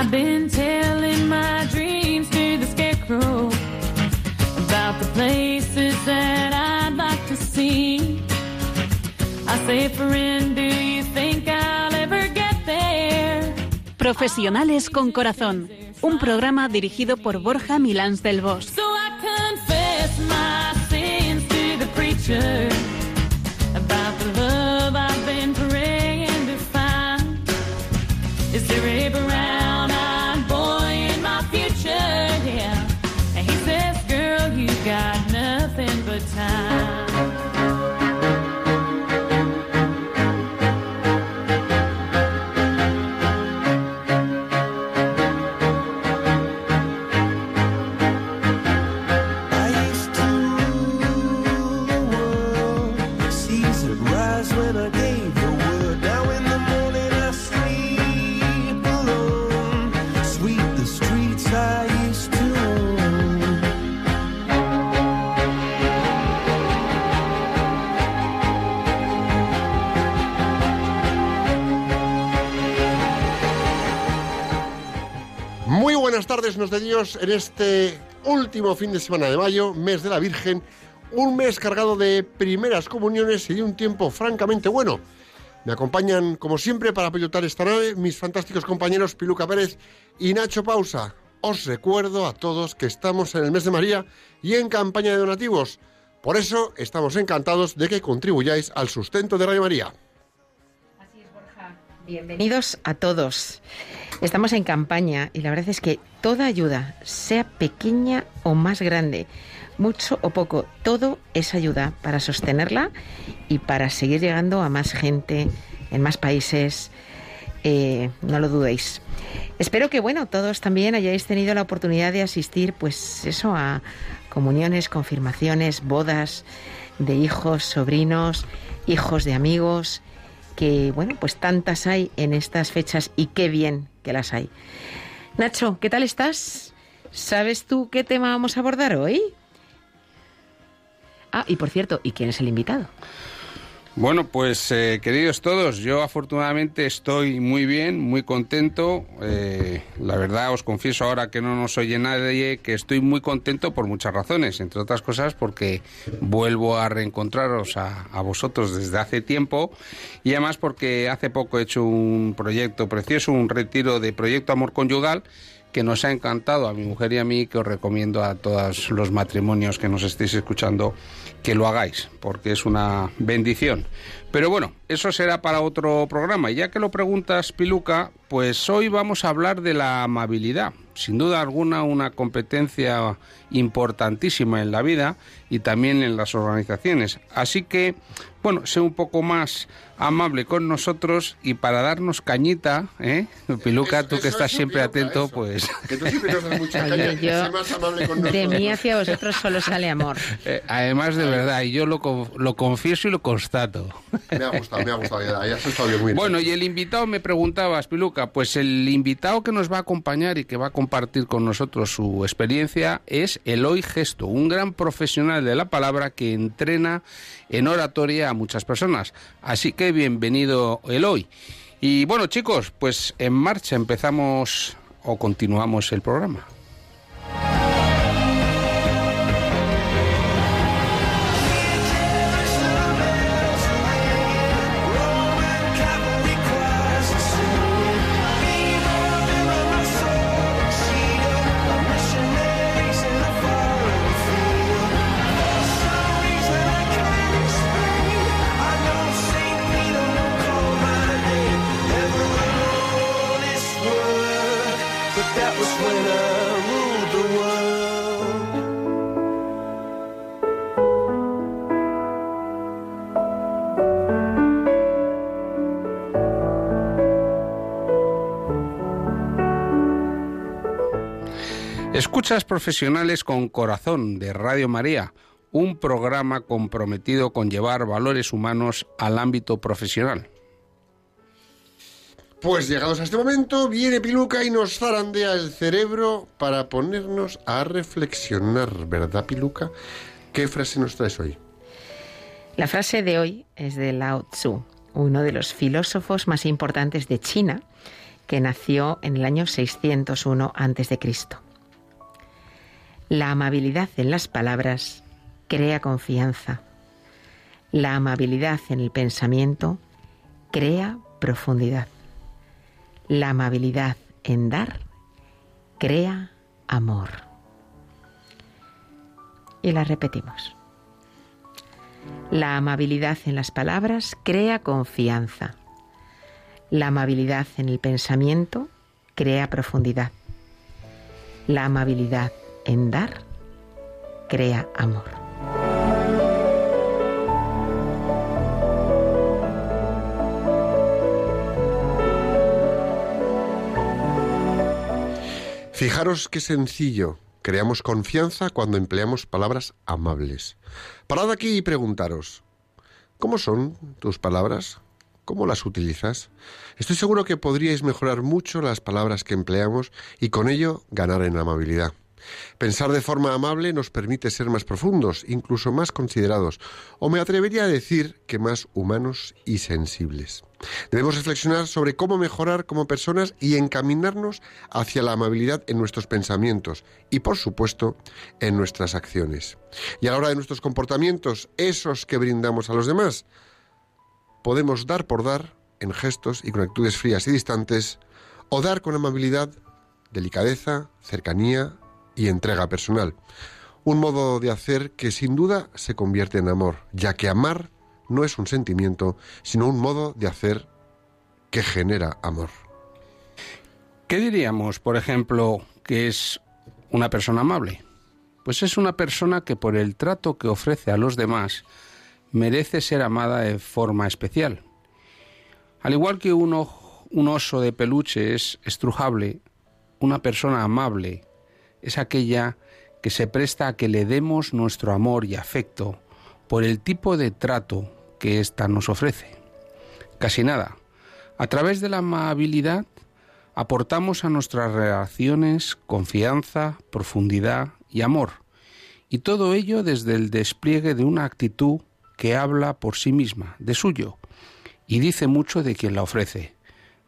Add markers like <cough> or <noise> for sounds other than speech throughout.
I've been telling my dreams to the scarecrow about the places that I'd like to see. I say, friend, do you think I'll ever get there? Profesionales con Corazón, un programa dirigido por Borja Milans del Bosch. So I confess my sins to the preacher about the love I've been praying to find. Is there a tardes, nos de Dios, en este último fin de semana de mayo, mes de la Virgen, un mes cargado de primeras comuniones y de un tiempo francamente bueno. Me acompañan, como siempre, para pilotar esta nave mis fantásticos compañeros Piluca Pérez y Nacho Pausa. Os recuerdo a todos que estamos en el mes de María y en campaña de donativos. Por eso estamos encantados de que contribuyáis al sustento de Radio María. Bienvenidos a todos. Estamos en campaña y la verdad es que toda ayuda, sea pequeña o más grande, mucho o poco, todo es ayuda para sostenerla y para seguir llegando a más gente en más países. Eh, no lo dudéis. Espero que bueno, todos también hayáis tenido la oportunidad de asistir, pues eso, a comuniones, confirmaciones, bodas de hijos, sobrinos, hijos de amigos, que bueno, pues tantas hay en estas fechas y qué bien que las hay. Nacho, ¿qué tal estás? ¿Sabes tú qué tema vamos a abordar hoy? Ah, y por cierto, ¿y quién es el invitado? Bueno, pues eh, queridos todos, yo afortunadamente estoy muy bien, muy contento. Eh, la verdad os confieso ahora que no nos oye nadie, que estoy muy contento por muchas razones, entre otras cosas porque vuelvo a reencontraros a, a vosotros desde hace tiempo y además porque hace poco he hecho un proyecto precioso, un retiro de Proyecto Amor Conyugal que nos ha encantado a mi mujer y a mí, que os recomiendo a todos los matrimonios que nos estéis escuchando que lo hagáis, porque es una bendición. Pero bueno, eso será para otro programa. Y ya que lo preguntas, Piluca, pues hoy vamos a hablar de la amabilidad. Sin duda alguna, una competencia importantísima en la vida y también en las organizaciones. Así que, bueno, sé un poco más amable con nosotros y para darnos cañita, ¿eh? Piluca, Eso- tú que estás es siempre atento, eso. pues... Que tú siempre nos das mucha Oye, caña, yo- sé más amable con De nosotros. mí hacia vosotros solo sale amor. <laughs> Eh, además, de verdad, y yo lo, lo confieso y lo constato. Me ha gustado, me ha gustado. Ya, ya has estado bien, muy bien. Bueno, y el invitado me preguntabas, Piluca, pues el invitado que nos va a acompañar y que va a compartir con nosotros su experiencia es Eloy Gesto, un gran profesional de la palabra que entrena en oratoria a muchas personas. Así que bienvenido, Eloy. Y bueno, chicos, pues en marcha empezamos o continuamos el programa. Escuchas profesionales con corazón de Radio María, un programa comprometido con llevar valores humanos al ámbito profesional. Pues llegados a este momento, viene Piluca y nos zarandea el cerebro para ponernos a reflexionar, ¿verdad, Piluca? ¿Qué frase nos traes hoy? La frase de hoy es de Lao Tzu, uno de los filósofos más importantes de China, que nació en el año 601 a.C. La amabilidad en las palabras crea confianza. La amabilidad en el pensamiento crea profundidad. La amabilidad en dar crea amor. Y la repetimos. La amabilidad en las palabras crea confianza. La amabilidad en el pensamiento crea profundidad. La amabilidad en dar crea amor. Fijaros qué sencillo. Creamos confianza cuando empleamos palabras amables. Parad aquí y preguntaros, ¿cómo son tus palabras? ¿Cómo las utilizas? Estoy seguro que podríais mejorar mucho las palabras que empleamos y con ello ganar en amabilidad. Pensar de forma amable nos permite ser más profundos, incluso más considerados, o me atrevería a decir que más humanos y sensibles. Debemos reflexionar sobre cómo mejorar como personas y encaminarnos hacia la amabilidad en nuestros pensamientos y, por supuesto, en nuestras acciones. Y a la hora de nuestros comportamientos, esos que brindamos a los demás, podemos dar por dar en gestos y con actitudes frías y distantes, o dar con amabilidad, delicadeza, cercanía, y entrega personal. Un modo de hacer que sin duda se convierte en amor, ya que amar no es un sentimiento, sino un modo de hacer que genera amor. ¿Qué diríamos, por ejemplo, que es una persona amable? Pues es una persona que por el trato que ofrece a los demás merece ser amada de forma especial. Al igual que un, un oso de peluche es estrujable, una persona amable es aquella que se presta a que le demos nuestro amor y afecto por el tipo de trato que ésta nos ofrece. Casi nada. A través de la amabilidad aportamos a nuestras relaciones confianza, profundidad y amor, y todo ello desde el despliegue de una actitud que habla por sí misma, de suyo, y dice mucho de quien la ofrece,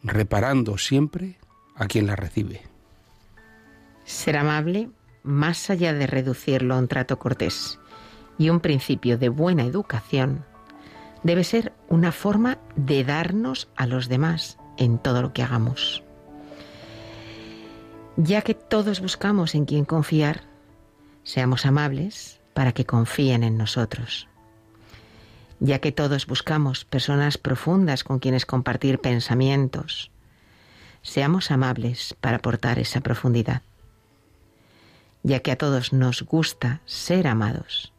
reparando siempre a quien la recibe. Ser amable, más allá de reducirlo a un trato cortés y un principio de buena educación, debe ser una forma de darnos a los demás en todo lo que hagamos. Ya que todos buscamos en quien confiar, seamos amables para que confíen en nosotros. Ya que todos buscamos personas profundas con quienes compartir pensamientos, seamos amables para aportar esa profundidad ya que a todos nos gusta ser amados,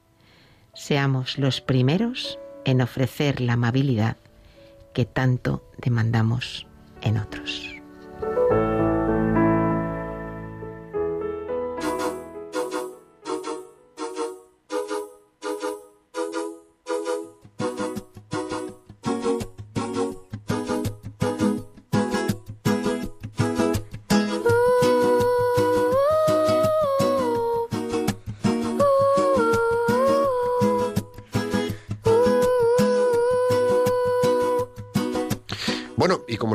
seamos los primeros en ofrecer la amabilidad que tanto demandamos en otros.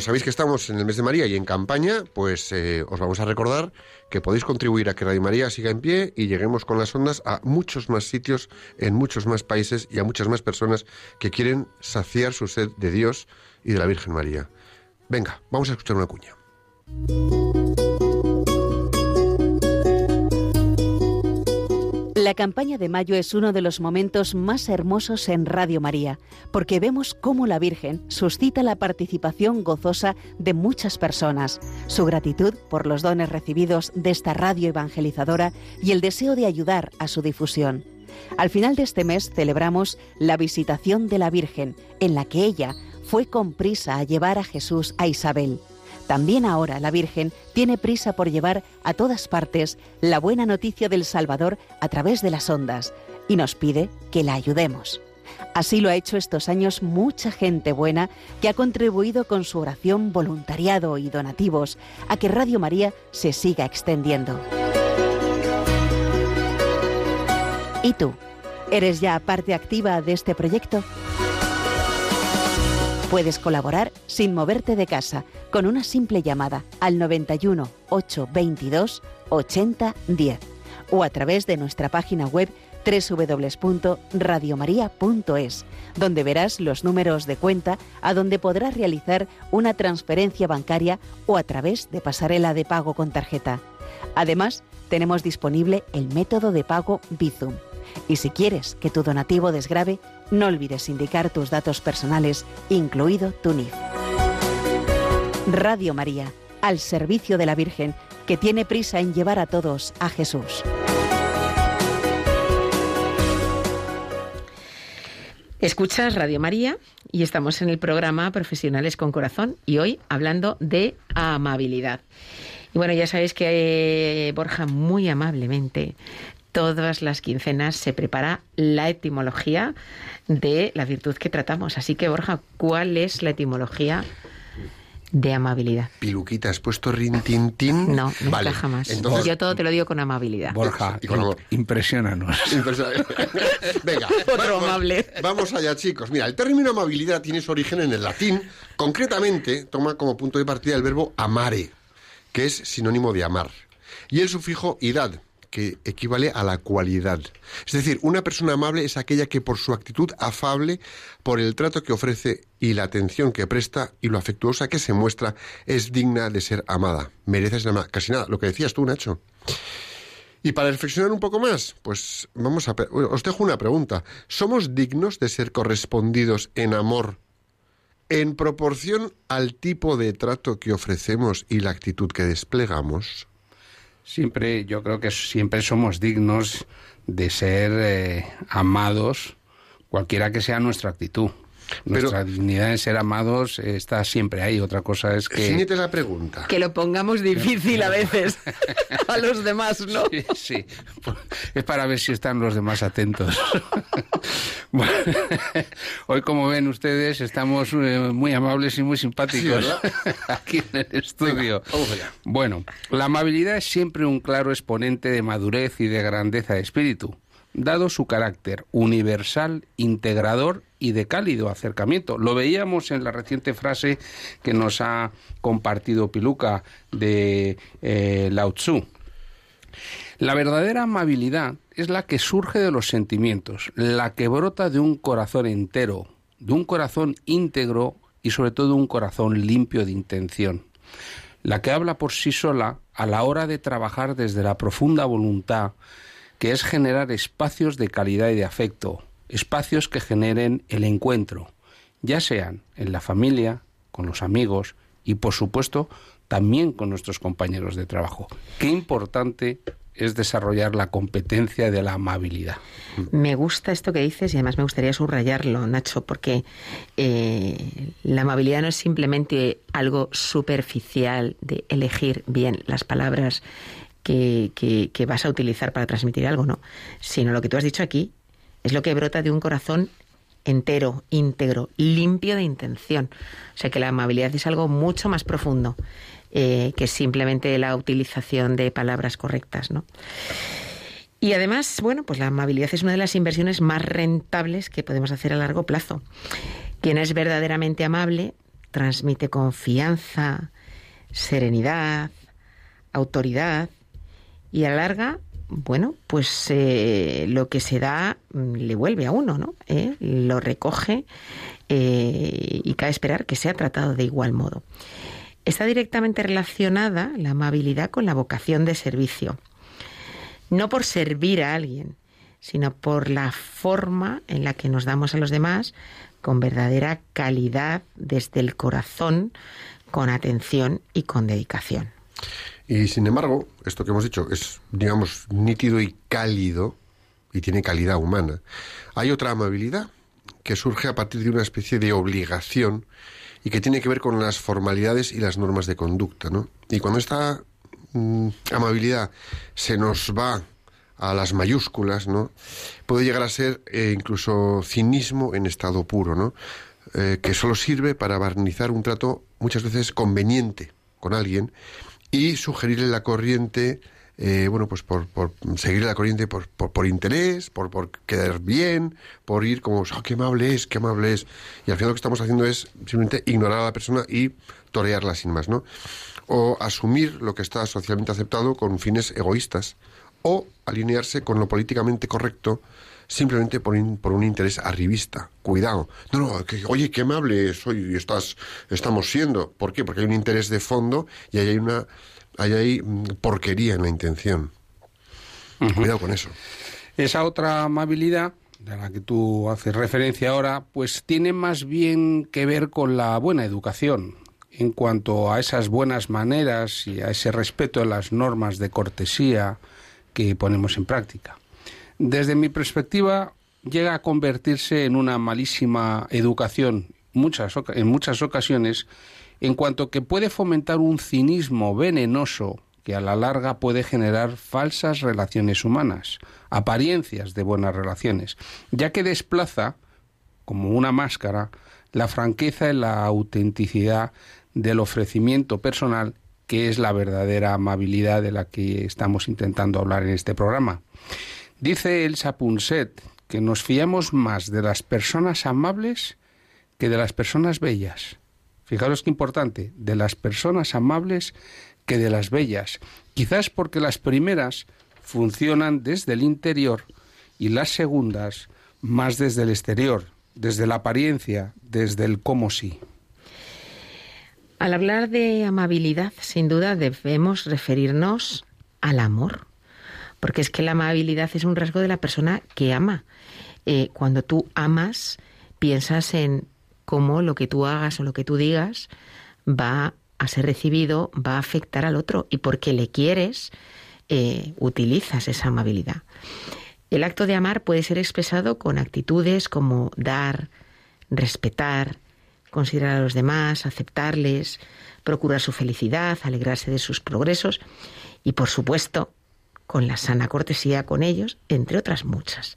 Sabéis que estamos en el mes de María y en campaña, pues eh, os vamos a recordar que podéis contribuir a que Radio María siga en pie y lleguemos con las ondas a muchos más sitios, en muchos más países y a muchas más personas que quieren saciar su sed de Dios y de la Virgen María. Venga, vamos a escuchar una cuña. La campaña de mayo es uno de los momentos más hermosos en Radio María, porque vemos cómo la Virgen suscita la participación gozosa de muchas personas, su gratitud por los dones recibidos de esta radio evangelizadora y el deseo de ayudar a su difusión. Al final de este mes celebramos la visitación de la Virgen, en la que ella fue con prisa a llevar a Jesús a Isabel. También ahora la Virgen tiene prisa por llevar a todas partes la buena noticia del Salvador a través de las ondas y nos pide que la ayudemos. Así lo ha hecho estos años mucha gente buena que ha contribuido con su oración, voluntariado y donativos a que Radio María se siga extendiendo. ¿Y tú? ¿Eres ya parte activa de este proyecto? Puedes colaborar si sin moverte de casa, con una simple llamada al 91 822 80 10 o a través de nuestra página web www.radiomaria.es, donde verás los números de cuenta a donde podrás realizar una transferencia bancaria o a través de pasarela de pago con tarjeta. Además, tenemos disponible el método de pago Bizum. Y si quieres que tu donativo desgrave, no olvides indicar tus datos personales, incluido tu NIF. Radio María, al servicio de la Virgen, que tiene prisa en llevar a todos a Jesús. Escuchas Radio María y estamos en el programa Profesionales con Corazón y hoy hablando de amabilidad. Y bueno, ya sabéis que eh, Borja muy amablemente todas las quincenas se prepara la etimología de la virtud que tratamos. Así que Borja, ¿cuál es la etimología de amabilidad? Piluquita, ¿has puesto rintintín? No, nunca Vale, jamás. entonces- Yo todo te lo digo con amabilidad. Borja, Y con amor. impresionanos. <laughs> Venga, Otro vamos- amable. Vamos allá, chicos. Mira, el término amabilidad tiene su origen en el latín. Concretamente, toma como punto de partida el verbo amare, que es sinónimo de amar, y el sufijo idad, que equivale a la cualidad. Es decir, una persona amable es aquella que por su actitud afable, por el trato que ofrece y la atención que presta y lo afectuosa que se muestra, es digna de ser amada. Merece ser amada. Casi nada, lo que decías tú, Nacho. Y para reflexionar un poco más, pues vamos a... Os dejo una pregunta. ¿Somos dignos de ser correspondidos en amor en proporción al tipo de trato que ofrecemos y la actitud que desplegamos? Siempre, yo creo que siempre somos dignos de ser eh, amados, cualquiera que sea nuestra actitud. Pero- Nuestra dignidad en ser amados está siempre ahí. Otra cosa es que... La pregunta. Que lo pongamos difícil a veces <laughs> a los demás, ¿no? Sí, sí. Es para ver si están los demás atentos. <laughs> Bueno, hoy, como ven ustedes, estamos eh, muy amables y muy simpáticos Sí, <laughs> aquí en el estudio. Bueno, la amabilidad es siempre un claro exponente de madurez y de grandeza de espíritu, dado su carácter universal, integrador y de cálido acercamiento. Lo veíamos en la reciente frase que nos ha compartido Piluca de eh, Lao Tzu. La verdadera amabilidad es la que surge de los sentimientos, la que brota de un corazón entero, de un corazón íntegro y sobre todo un corazón limpio de intención, la que habla por sí sola a la hora de trabajar desde la profunda voluntad, que es generar espacios de calidad y de afecto, espacios que generen el encuentro, ya sean en la familia, con los amigos y por supuesto también con nuestros compañeros de trabajo. Qué importante es desarrollar la competencia de la amabilidad. Me gusta esto que dices y además me gustaría subrayarlo, Nacho, porque eh, la amabilidad no es simplemente algo superficial de elegir bien las palabras que, que- vas a utilizar para transmitir algo, ¿no? Sino lo que tú has dicho aquí es lo que brota de un corazón entero, íntegro, limpio de intención. O sea que la amabilidad es algo mucho más profundo eh, que simplemente la utilización de palabras correctas, ¿no? Y además, bueno, pues la amabilidad es una de las inversiones más rentables que podemos hacer a largo plazo. Quien es verdaderamente amable transmite confianza, serenidad, autoridad y a la larga, bueno, pues eh, lo que se da mm, le vuelve a uno, ¿no? ¿Eh? Lo recoge eh, y cabe esperar que sea tratado de igual modo. Está directamente relacionada la amabilidad con la vocación de servicio no por servir a alguien, sino por la forma en la que nos damos a los demás con verdadera calidad desde el corazón, con atención y con dedicación. Y sin embargo, esto que hemos dicho es, digamos, nítido y cálido, y tiene calidad humana. Hay otra amabilidad que surge a partir de una especie de obligación y que tiene que ver con las formalidades y las normas de conducta, ¿no? Y cuando esta mm, amabilidad se nos va a las mayúsculas, ¿no? Puede llegar a ser eh, incluso cinismo en estado puro, ¿no? Eh, que solo sirve para barnizar un trato muchas veces conveniente con alguien y sugerirle la corriente eh, bueno, pues por, por seguir la corriente, por, por, por interés, por, por quedar bien, por ir como, "Ah, qué amable es, qué amable es. Y al final lo que estamos haciendo es simplemente ignorar a la persona y torearla sin más, ¿no? O asumir lo que está socialmente aceptado con fines egoístas. O alinearse con lo políticamente correcto simplemente por, in- por un interés arribista. Cuidado. No, no, que, oye, qué amable soy y estás, estamos siendo. ¿Por qué? Porque hay un interés de fondo y ahí hay una hay ahí mm, porquería en la intención. Cuidado con eso. Esa otra amabilidad de la que tú haces referencia ahora, pues tiene más bien que ver con la buena educación en cuanto a esas buenas maneras y a ese respeto de las normas de cortesía que ponemos en práctica. Desde mi perspectiva, llega a convertirse en una malísima educación muchas, en muchas ocasiones, en cuanto que puede fomentar un cinismo venenoso que a la larga puede generar falsas relaciones humanas, apariencias de buenas relaciones, ya que desplaza, como una máscara, la franqueza y la autenticidad del ofrecimiento personal, que es la verdadera amabilidad de la que estamos intentando hablar en este programa. Dice el Sapunset que nos fiamos más de las personas amables que de las personas bellas. Fijaros qué importante, de las personas amables que de las bellas. Quizás porque las primeras funcionan desde el interior y las segundas más desde el exterior, desde la apariencia, desde el cómo sí. Al hablar de amabilidad, sin duda debemos referirnos al amor, porque es que la amabilidad es un rasgo de la persona que ama. Eh, cuando tú amas, piensas en cómo lo que tú hagas o lo que tú digas va a ser recibido, va a afectar al otro, y porque le quieres, eh, utilizas esa amabilidad. El acto de amar puede ser expresado con actitudes como dar, respetar, considerar a los demás, aceptarles, procurar su felicidad, alegrarse de sus progresos y, por supuesto, con la sana cortesía con ellos, entre otras muchas.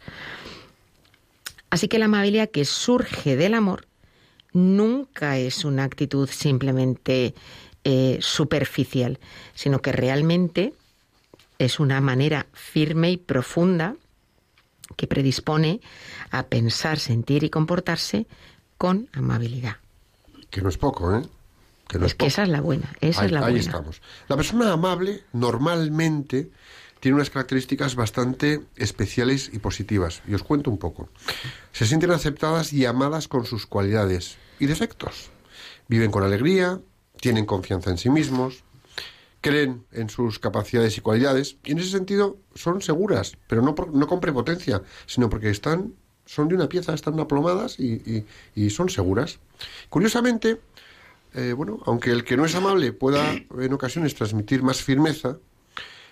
Así que la amabilidad que surge del amor nunca es una actitud simplemente eh, superficial, sino que realmente es una manera firme y profunda que predispone a pensar, sentir y comportarse con amabilidad. Que no es poco, ¿eh? Que no Es que esa es la buena, esa ahí, es la ahí buena. estamos. La persona amable normalmente tiene unas características bastante especiales y positivas. Y os cuento un poco. Se sienten aceptadas y amadas con sus cualidades y defectos. Viven con alegría, tienen confianza en sí mismos, creen en sus capacidades y cualidades y en ese sentido son seguras, pero no, por- no con prepotencia, sino porque están son de una pieza, están aplomadas y, y- son seguras. Curiosamente, eh, bueno, aunque el que no es amable pueda en ocasiones transmitir más firmeza,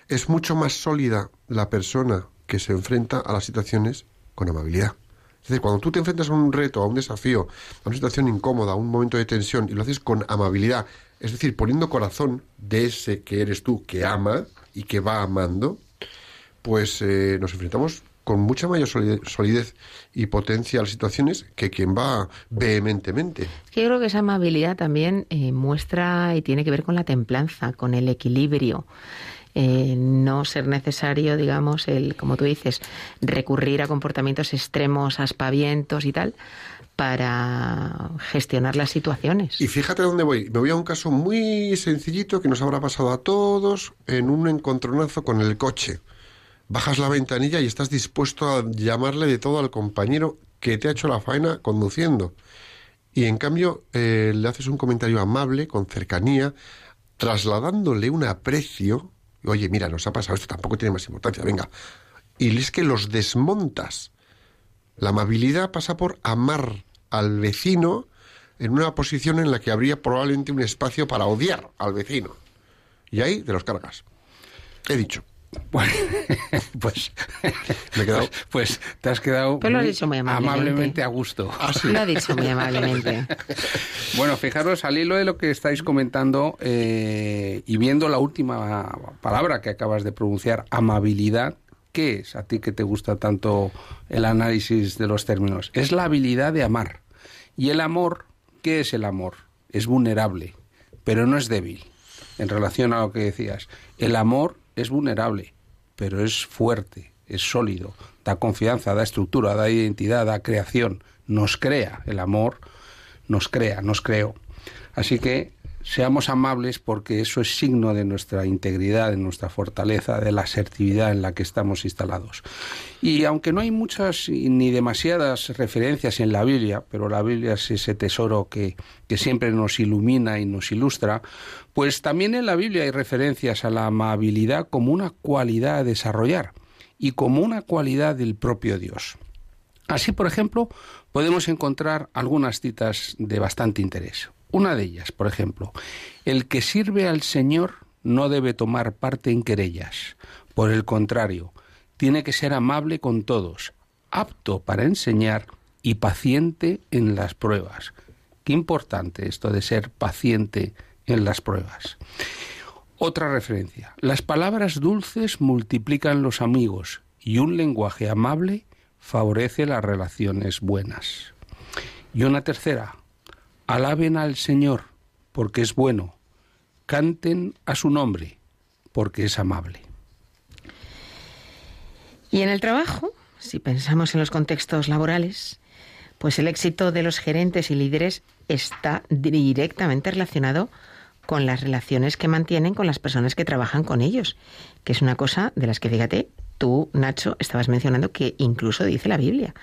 es mucho más sólida la persona que se enfrenta a las situaciones con amabilidad. Es decir, cuando tú te enfrentas a un reto, a un desafío, a una situación incómoda, a un momento de tensión y lo haces con amabilidad, es decir, poniendo corazón de ese que eres tú, que ama y que va amando, pues eh, nos enfrentamos con mucha mayor solide- solidez y potencia a las situaciones que quien va vehementemente. Yo creo que esa amabilidad también eh, muestra y tiene que ver con la templanza, con el equilibrio. Eh, no ser necesario, digamos, el, como tú dices, recurrir a comportamientos extremos, aspavientos y tal, para gestionar las situaciones. Y fíjate dónde voy. Me voy a un caso muy sencillito que nos habrá pasado a todos en un encontronazo con el coche. Bajas la ventanilla y estás dispuesto a llamarle de todo al compañero que te ha hecho la faena conduciendo. Y en cambio eh, le haces un comentario amable, con cercanía, trasladándole un aprecio. Oye, mira, nos ha pasado esto, tampoco tiene más importancia, venga. Y es que los desmontas. La amabilidad pasa por amar al vecino en una posición en la que habría probablemente un espacio para odiar al vecino. Y ahí te los cargas. He dicho. Bueno, <laughs> pues, <laughs> Me he quedado- pues te has quedado Pero lo dicho muy amablemente. a gusto. Lo ha dicho muy amablemente. <laughs> Bueno, fijaros al hilo de lo que estáis comentando eh, y viendo la última palabra que acabas de pronunciar, amabilidad, ¿qué es a ti que te gusta tanto el análisis de los términos? Es la habilidad de amar. Y el amor, ¿qué es el amor? Es vulnerable, pero no es débil. En relación a lo que decías, el amor es vulnerable, pero es fuerte, es sólido, da confianza, da estructura, da identidad, da creación, nos crea. El amor nos crea, nos creó. Así que seamos amables porque eso es signo de nuestra integridad, de nuestra fortaleza, de la asertividad en la que estamos instalados. Y aunque no hay muchas ni demasiadas referencias en la Biblia, pero la Biblia es ese tesoro que, que siempre nos ilumina y nos ilustra, pues también en la Biblia hay referencias a la amabilidad como una cualidad a desarrollar y como una cualidad del propio Dios. Así, por ejemplo, podemos encontrar algunas citas de bastante interés. Una de ellas, por ejemplo, el que sirve al Señor no debe tomar parte en querellas. Por el contrario, tiene que ser amable con todos, apto para enseñar y paciente en las pruebas. Qué importante esto de ser paciente en las pruebas. Otra referencia. Las palabras dulces multiplican los amigos y un lenguaje amable favorece las relaciones buenas. Y una tercera. Alaben al Señor porque es bueno. Canten a su nombre porque es amable. Y en el trabajo, si pensamos en los contextos laborales, pues el éxito de los gerentes y líderes está directamente relacionado con las relaciones que mantienen con las personas que trabajan con ellos, que es una cosa de las que, fíjate, tú, Nacho, estabas mencionando que incluso dice la Biblia.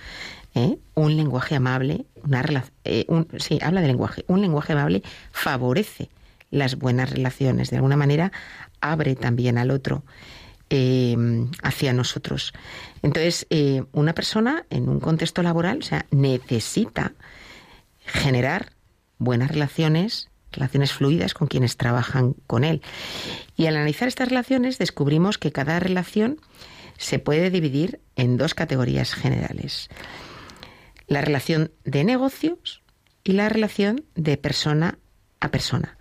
¿Eh? Un lenguaje amable, una eh, sí, habla de lenguaje. Un lenguaje amable favorece las buenas relaciones. De alguna manera, abre también al otro eh, hacia nosotros. Entonces, eh, una persona en un contexto laboral, necesita generar buenas relaciones, relaciones fluidas con quienes trabajan con él. Y al analizar estas relaciones descubrimos que cada relación se puede dividir en dos categorías generales. La relación de negocios y la relación de persona a persona.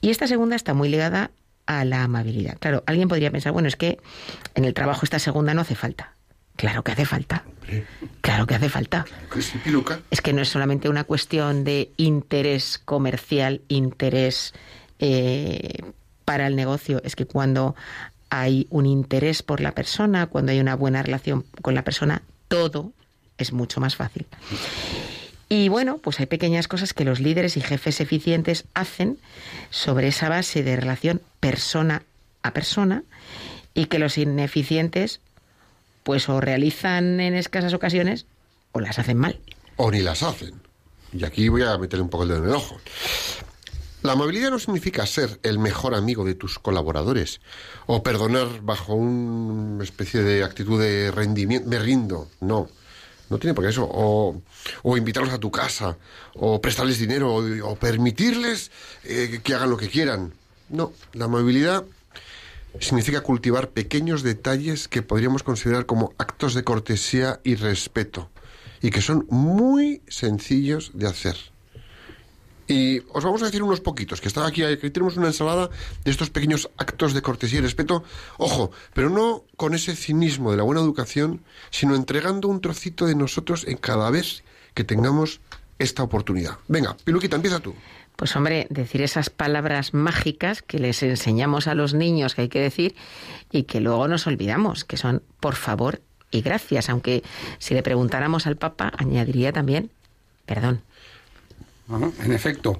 Y esta segunda está muy ligada a la amabilidad. Claro, alguien podría pensar, bueno, es que en el trabajo esta segunda no hace falta. Claro que hace falta. Claro que hace falta. Que sí, Piluca. Es que no es solamente una cuestión de interés comercial, interés eh, para el negocio, es que cuando hay un interés por la persona, cuando hay una buena relación con la persona, todo es mucho más fácil. Y bueno, pues hay pequeñas cosas que los líderes y jefes eficientes hacen sobre esa base de relación persona a persona y que los ineficientes pues o realizan en escasas ocasiones o las hacen mal. O ni las hacen. Y aquí voy a meterle un poco el dedo en el ojo. La amabilidad no significa ser el mejor amigo de tus colaboradores o perdonar bajo una especie de actitud de rendimiento. Me rindo. No. No tiene por qué eso. O, invitarlos a tu casa, o prestarles dinero, o, o permitirles eh, que hagan lo que quieran. No. La amabilidad significa cultivar pequeños detalles que podríamos considerar como actos de cortesía y respeto y que son muy sencillos de hacer. Y os vamos a decir unos poquitos, que está aquí, aquí tenemos una ensalada de estos pequeños actos de cortesía y respeto, ojo, pero no con ese cinismo de la buena educación, sino entregando un trocito de nosotros en cada vez que tengamos esta oportunidad. Venga, Piluquita, empieza tú. Pues hombre, decir esas palabras mágicas que les enseñamos a los niños que hay que decir y que luego nos olvidamos, que son por favor y gracias, aunque si le preguntáramos al Papa añadiría también perdón. Ajá, En efecto,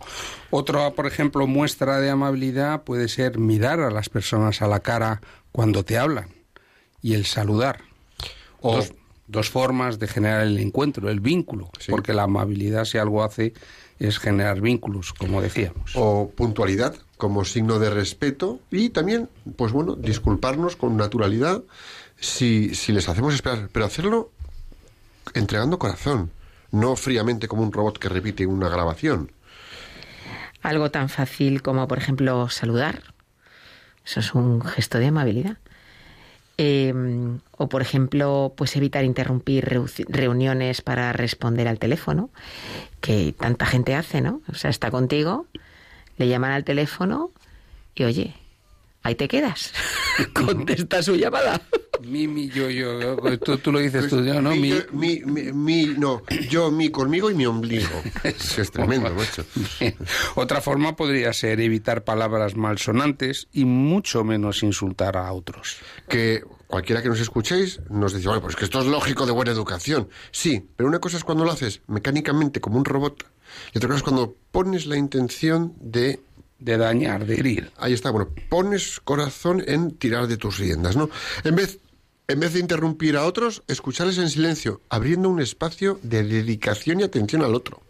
otra, por ejemplo, muestra de amabilidad puede ser mirar a las personas a la cara cuando te hablan y el saludar. O- Dos, dos formas de generar el encuentro, el vínculo, Sí. porque la amabilidad si algo hace es generar vínculos, como decíamos. O puntualidad como signo de respeto y también, pues bueno, disculparnos con naturalidad si, si les hacemos esperar, pero hacerlo entregando corazón, no fríamente como un robot que repite una grabación. Algo tan fácil como, por ejemplo, saludar. Eso es un gesto de amabilidad. Eh, o, por ejemplo, pues evitar interrumpir reu- reuniones para responder al teléfono, que tanta gente hace, ¿no? O sea, está contigo, le llaman al teléfono y, oye, ahí te quedas. <laughs> Contesta su llamada. Mi, mi, yo, yo. Tú, tú lo dices tú, yo, ¿no? mi, Mi, yo- mi, mi, mi- no, yo, mi, conmigo y mi ombligo. Es, <laughs> que es tremendo, macho. Otra forma podría ser evitar palabras malsonantes y mucho menos insultar a otros. que cualquiera que nos escuchéis nos dice, bueno, pues que esto es lógico de buena educación. Sí, pero una cosa es cuando lo haces mecánicamente como un robot y otra cosa es cuando pones la intención de... De dañar, de herir. Ahí está, bueno, pones corazón en tirar de tus riendas, ¿no? En vez, en vez de interrumpir a otros, escucharles en silencio, abriendo un espacio de dedicación y atención al otro.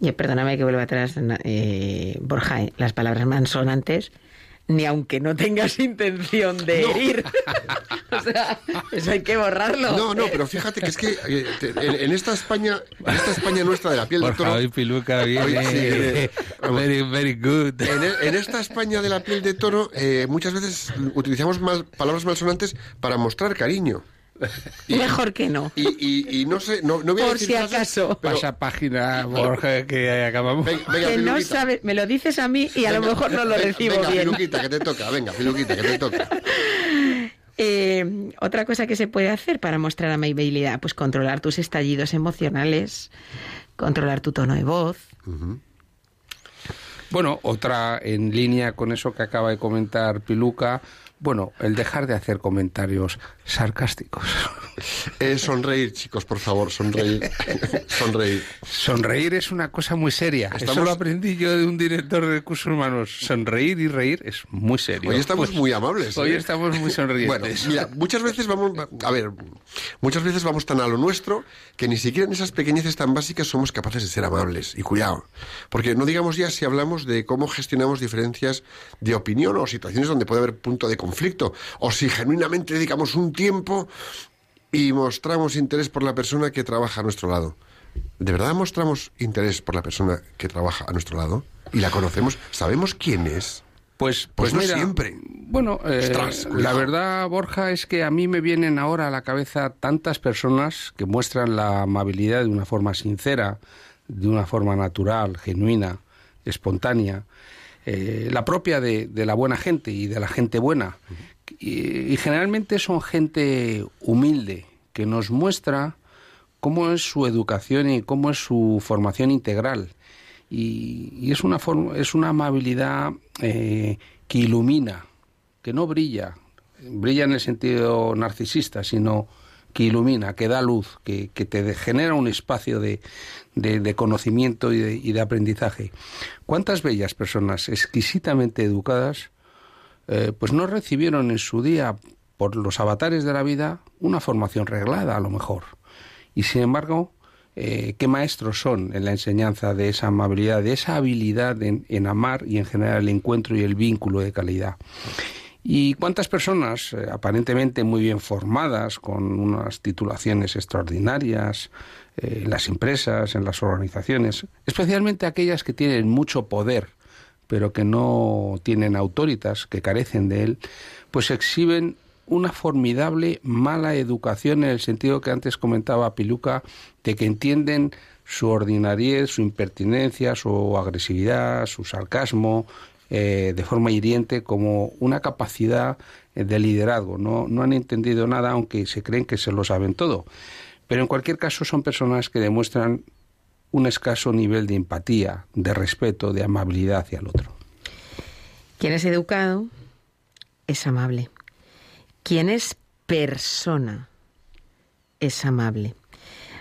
Y perdóname que vuelva atrás, eh, Borja, eh, las palabras malsonantes, ni aunque no tengas <laughs> intención de herir. <laughs> o sea, eso hay que borrarlo. No, no, pero fíjate que es que eh, te- en, en esta España, en esta España nuestra de la piel de toro, hoy Piluca viene. sí, eh, <laughs> very, very good. En, e- en esta España de la piel de toro, eh, muchas veces utilizamos mal- palabras malsonantes para mostrar cariño. Mejor que no. Y, y- y no sé, no, no voy a Por decir si frases, acaso. pero- Pasa página, Borja, que acabamos. Ven- venga, que no sabes, me lo dices a mí y a lo Venga, mejor no lo recibo venga, bien. Piluquita, que te toca, venga, Piluquita, que te toca. <laughs> Eh, otra cosa que se puede hacer para mostrar amabilidad, pues controlar tus estallidos emocionales, controlar tu tono de voz. Bueno, otra en línea con eso que acaba de comentar Piluca. Bueno, el dejar de hacer comentarios sarcásticos. <laughs> Eh, sonreír, chicos, por favor, sonreír. <laughs> sonreír. Sonreír es una cosa muy seria. Eso Estamos- lo aprendí yo de un director de recursos humanos. Sonreír y reír es muy serio. Hoy estamos Pues, muy amables. Hoy ¿eh? estamos muy Bueno, sonrientes. mira, muchas veces vamos, a ver, muchas veces vamos tan a lo nuestro que ni siquiera en esas pequeñeces tan básicas somos capaces de ser amables. Y cuidado, porque no digamos ya si hablamos de cómo gestionamos diferencias de opinión o situaciones donde puede haber punto de conflicto, o si genuinamente dedicamos un tiempo y mostramos interés por la persona que trabaja a nuestro lado. ¿De verdad mostramos interés por la persona que trabaja a nuestro lado? ¿Y la conocemos? ¿Sabemos quién es? Pues, Pues pues, no mira, siempre. Bueno, eh, Ostras, la verdad, Borja, es que a mí me vienen ahora a la cabeza tantas personas que muestran la amabilidad de una forma sincera, de una forma natural, genuina, espontánea, eh, la propia de, la buena gente y de la gente buena. Y, generalmente son gente humilde, que nos muestra cómo es su educación y cómo es su formación integral. Y, y es, una forma, es una amabilidad eh, que ilumina, que no brilla, brilla en el sentido narcisista, sino que ilumina, que da luz, que, que te genera un espacio de, de- de conocimiento y de, y de aprendizaje. ¿Cuántas bellas personas exquisitamente educadas eh, pues no recibieron en su día, por los avatares de la vida, una formación reglada a lo mejor? Y sin embargo, eh, qué maestros son en la enseñanza de esa amabilidad, de esa habilidad en, en amar y en generar el encuentro y el vínculo de calidad. ¿Y cuántas personas eh, aparentemente muy bien formadas, con unas titulaciones extraordinarias eh, en las empresas, en las organizaciones, especialmente aquellas que tienen mucho poder, pero que no tienen autoritas, que carecen de él, pues exhiben una formidable mala educación en el sentido que antes comentaba Piluca, de que entienden su ordinariez, su impertinencia, su agresividad, su sarcasmo, eh, de forma hiriente como una capacidad eh, de liderazgo. No, no han entendido nada, aunque se creen que se lo saben todo. Pero en cualquier caso son personas que demuestran un escaso nivel de empatía, de respeto, de amabilidad hacia el otro. Quien es educado es amable. Quien es persona es amable.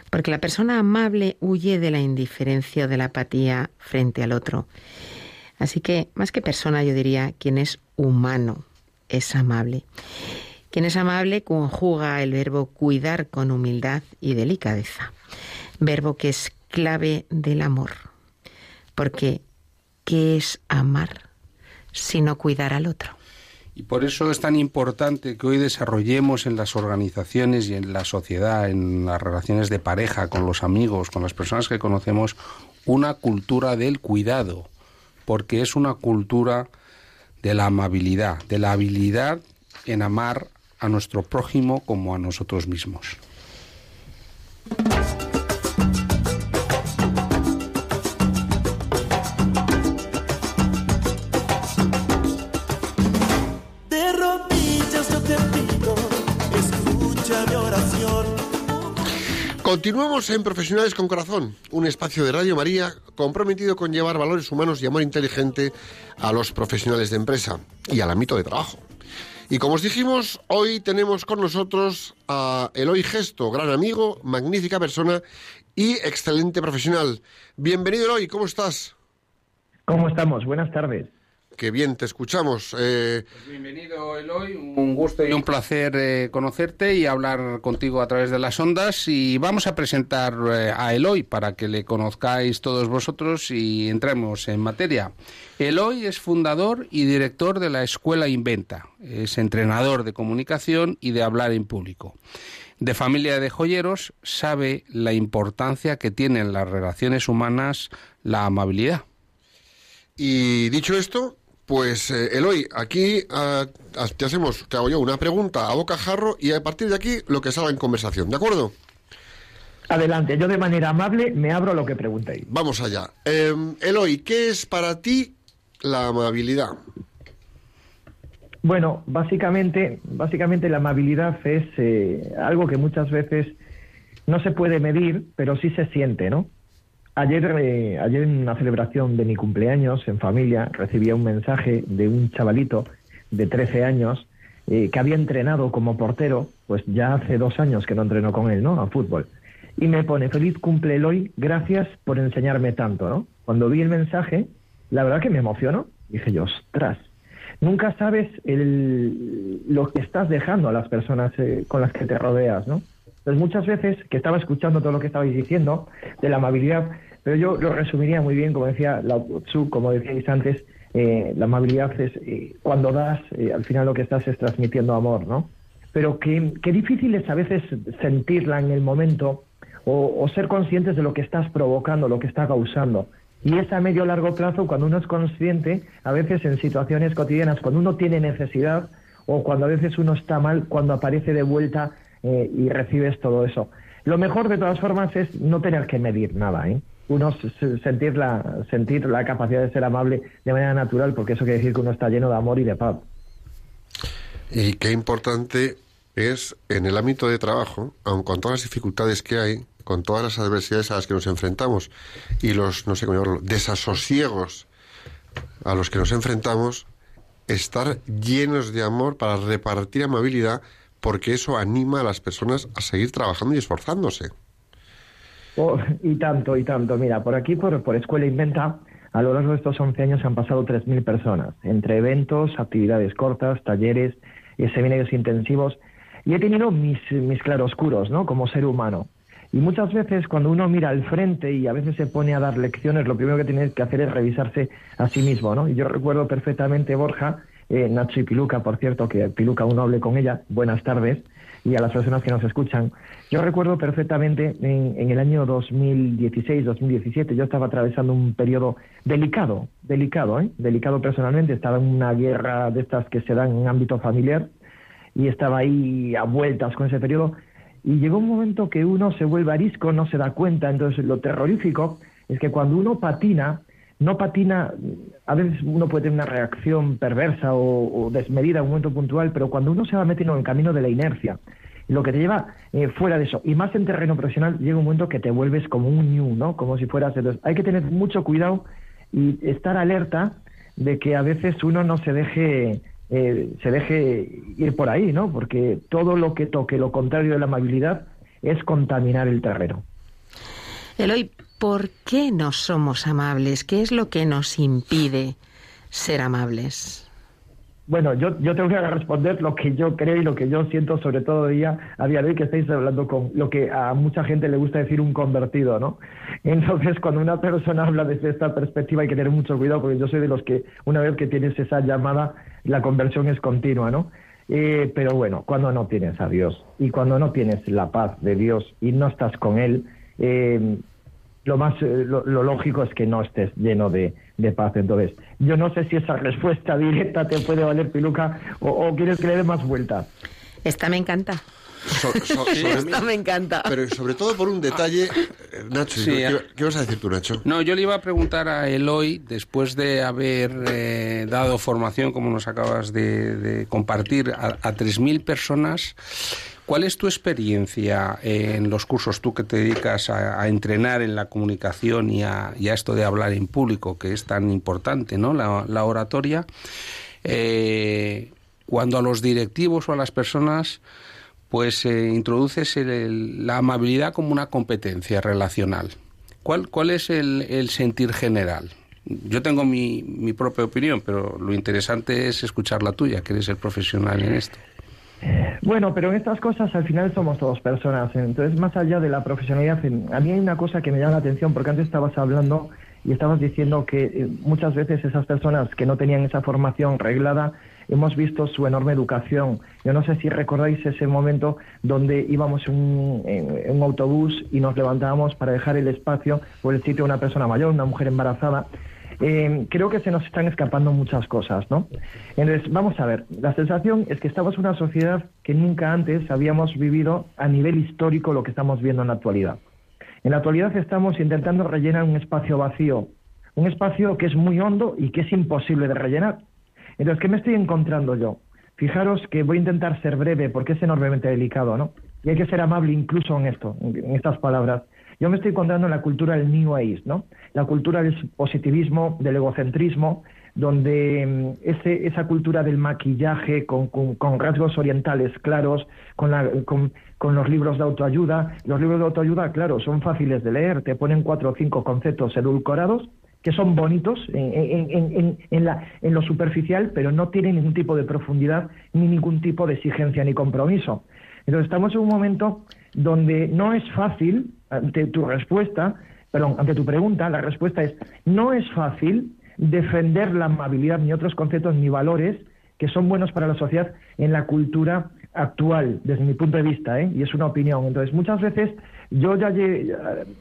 Porque la persona amable huye de la indiferencia o de la apatía frente al otro. Así que, más que persona, yo diría, quien es humano es amable. Quien es amable conjuga el verbo cuidar con humildad y delicadeza. Verbo que es clave del amor. Porque, ¿qué es amar sino cuidar al otro? Y por eso es tan importante que hoy desarrollemos en las organizaciones y en la sociedad, en las relaciones de pareja, con los amigos, con las personas que conocemos, una cultura del cuidado, porque es una cultura de la amabilidad, de la habilidad en amar a nuestro prójimo como a nosotros mismos. Continuamos en Profesionales con Corazón, un espacio de Radio María comprometido con llevar valores humanos y amor inteligente a los profesionales de empresa y al ámbito de trabajo. Y como os dijimos, hoy tenemos con nosotros a Eloy Gesto, gran amigo, magnífica persona y excelente profesional. Bienvenido Eloy, ¿cómo estás? ¿Cómo estamos? Buenas tardes. Qué bien, te escuchamos. Eh, Bienvenido, Eloy. Un gusto y un placer eh, conocerte y hablar contigo a través de las ondas. Y vamos a presentar eh, a Eloy para que le conozcáis todos vosotros y entremos en materia. Eloy es fundador y director de la Escuela Inventa. Es entrenador de comunicación y de hablar en público. De familia de joyeros, sabe la importancia que tienen las relaciones humanas la amabilidad. y dicho esto, pues eh, Eloy, aquí ah, ah, te hacemos, te hago yo una pregunta a bocajarro y a partir de aquí lo que salga en conversación, ¿de acuerdo? Adelante, yo de manera amable me abro lo que preguntéis. Vamos allá. Eh, Eloy, ¿qué es para ti la amabilidad? Bueno, básicamente, básicamente la amabilidad es eh, algo que muchas veces no se puede medir, pero sí se siente, ¿no? Ayer, eh, ayer en una celebración de mi cumpleaños en familia recibía un mensaje de un chavalito de 13 años eh, que había entrenado como portero, pues ya hace dos años que no entrenó con él, ¿no? A fútbol. Y me pone, feliz cumple Eloy, gracias por enseñarme tanto, ¿no? Cuando vi el mensaje, la verdad que me emocionó. Dije yo, ostras, nunca sabes lo que estás dejando a las personas eh, con las que te rodeas, ¿no? Entonces muchas veces que estaba escuchando todo lo que estabais diciendo de la amabilidad, pero yo lo resumiría muy bien, como decía Lao Tzu, como decíais antes, eh, la amabilidad es eh, cuando das, eh, al final lo que estás es transmitiendo amor, ¿no? Pero qué, difícil es a veces sentirla en el momento o, o ser conscientes de lo que estás provocando, lo que está causando. Y es a medio largo plazo cuando uno es consciente, a veces en situaciones cotidianas, cuando uno tiene necesidad o cuando a veces uno está mal, cuando aparece de vuelta y recibes todo eso. Lo mejor de todas formas es no tener que medir nada, ¿eh? Uno sentir la, sentir la capacidad de ser amable de manera natural, porque eso quiere decir que uno está lleno de amor y de paz. Y qué importante es en el ámbito de trabajo, aun con todas las dificultades que hay, con todas las adversidades a las que nos enfrentamos y los, no sé cómo llamarlo, desasosiegos a los que nos enfrentamos, estar llenos de amor para repartir amabilidad, porque eso anima a las personas a seguir trabajando y esforzándose. Oh, y tanto, y tanto. Mira, por aquí, por, por Escuela Inventa, a lo largo de estos 11 años han pasado 3.000 personas, entre eventos, actividades cortas, talleres, y seminarios intensivos, y he tenido mis, mis claroscuros, ¿no? Como ser humano. Y muchas veces cuando uno mira al frente y a veces se pone a dar lecciones, lo primero que tiene que hacer es revisarse a sí mismo, ¿no? Y yo recuerdo perfectamente Borja, eh, Nacho y Piluca, por cierto, que Piluca uno hable con ella, buenas tardes, y a las personas que nos escuchan. Yo recuerdo perfectamente en, en el año 2016-2017, yo estaba atravesando un periodo delicado, delicado, ¿eh? delicado personalmente, estaba en una guerra de estas que se dan en ámbito familiar y estaba ahí a vueltas con ese periodo y llegó un momento que uno se vuelve arisco, no se da cuenta, entonces lo terrorífico es que cuando uno patina, no patina, a veces uno puede tener una reacción perversa o, desmedida en un momento puntual, pero cuando uno se va metiendo en el camino de la inercia, lo que te lleva eh, fuera de eso, y más en terreno profesional, llega un momento que te vuelves como un new, ¿no? Como si fueras... Entonces, hay que tener mucho cuidado y estar alerta de que a veces uno no se deje eh, se deje ir por ahí, ¿no? Porque todo lo que toque lo contrario de la amabilidad es contaminar el terreno. Eloy, ¿por qué no somos amables? ¿Qué es lo que nos impide ser amables? Bueno, yo, yo te voy a responder lo que yo creo y lo que yo siento, sobre todo día, a día de hoy que estáis hablando con lo que a mucha gente le gusta decir un convertido, ¿no? Entonces, cuando una persona habla desde esta perspectiva hay que tener mucho cuidado porque yo soy de los que una vez que tienes esa llamada, la conversión es continua, ¿no? Eh, pero bueno, cuando no tienes a Dios y cuando no tienes la paz de Dios y no estás con Él, eh, lo más eh, lo, lo lógico es que no estés lleno de, de paz. Entonces, yo no sé si esa respuesta <laughs> directa te puede valer, Piluca, o, o quieres que le dé más vuelta. Esta me encanta. So- <laughs> Esta me encanta. pero sobre todo por un detalle, eh, Nacho, Sí, ¿qué, eh. qué vas a decir tú, Nacho? No, yo le iba a preguntar a Eloy, después de haber eh, dado formación, como nos acabas de, de compartir, a, a 3.000 personas, ¿Cuál es tu experiencia en los cursos, tú que te dedicas a, entrenar en la comunicación y a, esto de hablar en público, que es tan importante, ¿no? La, oratoria. Eh, cuando a los directivos o a las personas pues eh, introduces el- la amabilidad como una competencia relacional. ¿Cuál, cuál es el, el sentir general? Yo tengo mi, mi propia opinión, pero lo interesante es escuchar la tuya, que eres el profesional en esto. Bueno, pero en estas cosas al final somos todos personas. Entonces, más allá de la profesionalidad, a mí hay una cosa que me llama la atención, porque antes estabas hablando y estabas diciendo que eh, muchas veces esas personas que no tenían esa formación reglada, hemos visto su enorme educación. Yo no sé si recordáis ese momento donde íbamos un, en un autobús y nos levantábamos para dejar el espacio por el sitio de una persona mayor, una mujer embarazada. Eh, creo que se nos están escapando muchas cosas, ¿no? Entonces, vamos a ver, la sensación es que estamos en una sociedad que nunca antes habíamos vivido a nivel histórico lo que estamos viendo en la actualidad. En la actualidad estamos intentando rellenar un espacio vacío, un espacio que es muy hondo y que es imposible de rellenar. Entonces, ¿qué me estoy encontrando yo? Fijaros que voy a intentar ser breve porque es enormemente delicado, ¿no? Y hay que ser amable incluso en esto, en estas palabras. Yo me estoy encontrando en la cultura del New Age, ¿no? La cultura del positivismo, del egocentrismo, donde mm, ese, esa cultura del maquillaje con, con- rasgos orientales claros, con, la- con- los libros de autoayuda. Los libros de autoayuda, claro, son fáciles de leer, te ponen cuatro o cinco conceptos edulcorados que son bonitos en- en- en la- en lo superficial, pero no tienen ningún tipo de profundidad ni ningún tipo de exigencia ni compromiso. Entonces estamos en un momento donde no es fácil, ante tu respuesta, perdón, ante tu pregunta, la respuesta es, no es fácil defender la amabilidad ni otros conceptos ni valores que son buenos para la sociedad en la cultura actual, desde mi punto de vista, ¿eh? y es una opinión. Entonces, muchas veces, yo ya lle-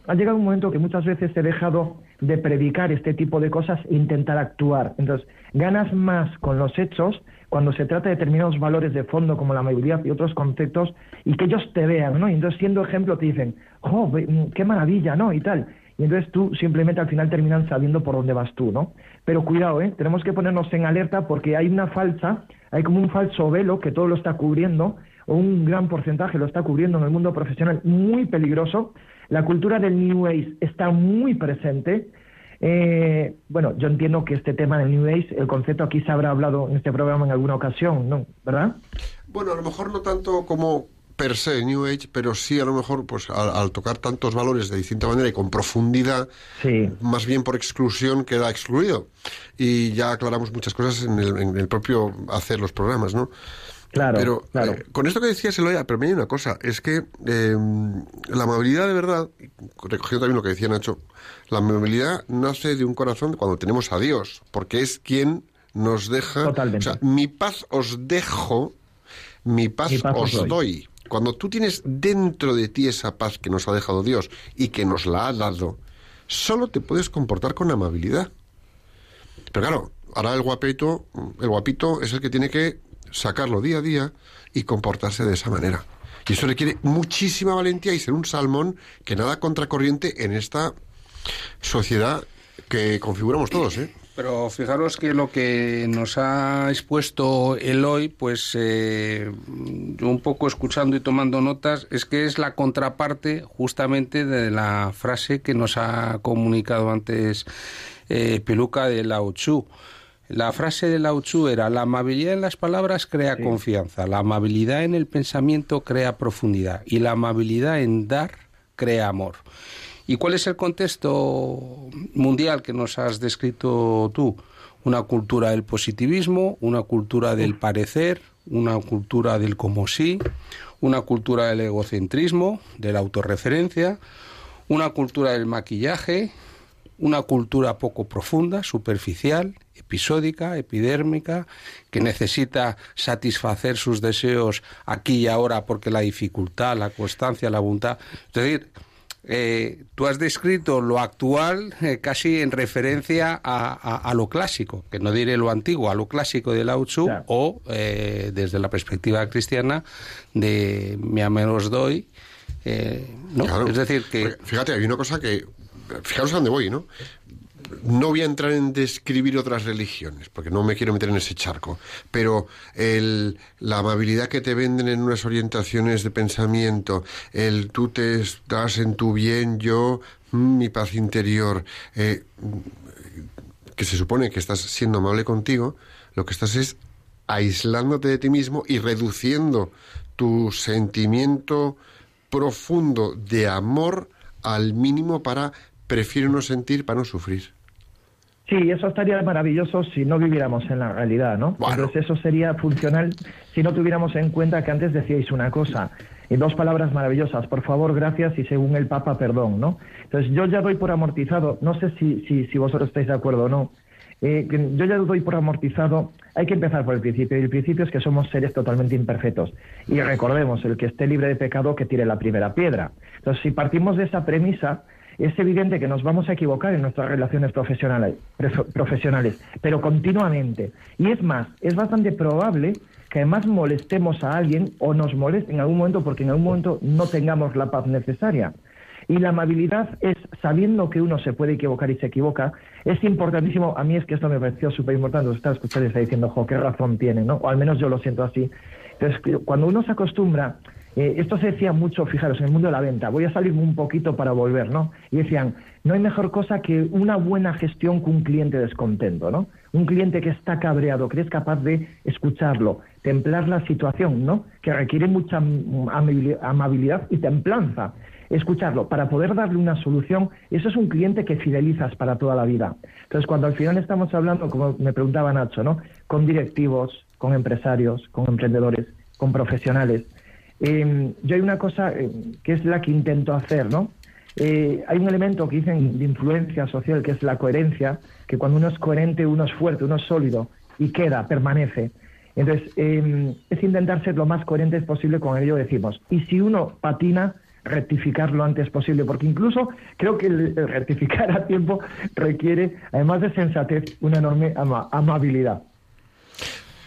ha llegado un momento que muchas veces he dejado de predicar este tipo de cosas e intentar actuar. Entonces, ganas más con los hechos cuando se trata de determinados valores de fondo como la amabilidad y otros conceptos y que ellos te vean, ¿no? Y entonces, siendo ejemplo, te dicen, ¡oh, mm, qué maravilla, ¿no? Y tal. Y entonces tú simplemente al final terminan sabiendo por dónde vas tú, ¿no? Pero cuidado, ¿eh? Tenemos que ponernos en alerta porque hay una falsa, hay como un falso velo que todo lo está cubriendo, o un gran porcentaje lo está cubriendo en el mundo profesional, muy peligroso. La cultura del New Age está muy presente. Eh, bueno, yo entiendo que este tema del New Age, el concepto aquí se habrá hablado en este programa en alguna ocasión, ¿no? ¿Verdad? Bueno, a lo mejor no tanto como per se New Age, pero sí a lo mejor pues al, al tocar tantos valores de distinta manera y con profundidad, Sí. más bien por exclusión queda excluido. Y ya aclaramos muchas cosas en el, en el propio hacer los programas, ¿no? Claro, pero claro. eh, con esto que decías, Eloy, pero me hay una cosa, es que eh, la amabilidad de verdad, recogiendo también lo que decía Nacho, la amabilidad nace de un corazón cuando tenemos a Dios, porque es quien nos deja... Totalmente. O sea, mi paz os dejo, mi paz, Mi paz os os doy. doy. Cuando tú tienes dentro de ti esa paz que nos ha dejado Dios y que nos la ha dado, solo te puedes comportar con amabilidad. Pero claro, ahora el guapito, el guapito es el que tiene que sacarlo día a día y comportarse de esa manera. Y eso requiere muchísima valentía y ser un salmón que nada contracorriente en esta sociedad que configuramos todos, ¿eh? Pero fijaros que lo que nos ha expuesto Eloy, pues eh, yo un poco escuchando y tomando notas, es que es la contraparte justamente de la frase que nos ha comunicado antes eh, Peluca de Lao Tzu. La frase de Lao Tzu era, la amabilidad en las palabras crea confianza, la amabilidad en el pensamiento crea profundidad y la amabilidad en dar crea amor. ¿Y cuál es el contexto mundial que nos has descrito tú? Una cultura del positivismo, una cultura del parecer, una cultura del como sí, una cultura del egocentrismo, de la autorreferencia, una cultura del maquillaje, una cultura poco profunda, superficial, episódica, epidérmica, que necesita satisfacer sus deseos aquí y ahora porque la dificultad, la constancia, la voluntad. Es decir, eh, tú has descrito lo actual eh, casi en referencia a, a- a lo clásico, que no diré lo antiguo, a lo clásico de Lao Tzu, Claro. o eh, desde la perspectiva cristiana de mi os doy. eh, ¿no? Claro. Es decir, que Porque, Fíjate, hay una cosa que... Fijaros a dónde voy, ¿no? No voy a entrar en describir otras religiones, porque no me quiero meter en ese charco, pero el, la amabilidad que te venden en unas orientaciones de pensamiento, el tú te estás en tu bien, yo, mm, mi paz interior, eh, que se supone que estás siendo amable contigo, lo que estás es aislándote de ti mismo y reduciendo tu sentimiento profundo de amor al mínimo para prefiero no sentir para no sufrir. Sí, eso estaría maravilloso si no viviéramos en la realidad, ¿no? Bueno. Entonces eso sería funcional si no tuviéramos en cuenta que antes decíais una cosa, y dos palabras maravillosas, por favor, gracias y según el Papa, perdón, ¿no? Entonces yo ya doy por amortizado, no sé si, si, si vosotros estáis de acuerdo o no, eh, yo ya doy por amortizado, hay que empezar por el principio, y el principio es que somos seres totalmente imperfectos. Y recordemos, el que esté libre de pecado, que tire la primera piedra. Entonces, si partimos de esa premisa, es evidente que nos vamos a equivocar en nuestras relaciones profesionales, profesionales, pero continuamente. Y es más, es bastante probable que además molestemos a alguien o nos moleste en algún momento porque en algún momento no tengamos la paz necesaria. Y la amabilidad es, sabiendo que uno se puede equivocar y se equivoca, es importantísimo. A mí es que esto me pareció súper importante. Y está diciendo, jo, qué razón tiene, ¿no? O al menos yo lo siento así. Entonces, cuando uno se acostumbra, eh, esto se decía mucho, fijaros, en el mundo de la venta, voy a salirme un poquito para volver, ¿no? Y decían, no hay mejor cosa que una buena gestión con un cliente descontento, ¿no? Un cliente que está cabreado, que es capaz de escucharlo, templar la situación, ¿no? Que requiere mucha amabili- amabilidad y templanza. Escucharlo para poder darle una solución, eso es un cliente que fidelizas para toda la vida. Entonces, cuando al final estamos hablando, como me preguntaba Nacho, ¿no? Con directivos, con empresarios, con emprendedores, con profesionales, eh, yo hay una cosa eh, que es la que intento hacer, ¿no? Eh, hay un elemento que dicen de influencia social que es la coherencia, que cuando uno es coherente, uno es fuerte, uno es sólido y queda, permanece. Entonces, eh, es intentar ser lo más coherentes posible con ello decimos. Y si uno patina, rectificar lo antes posible, porque incluso creo que el, rectificar a tiempo requiere, además de sensatez, una enorme ama- amabilidad.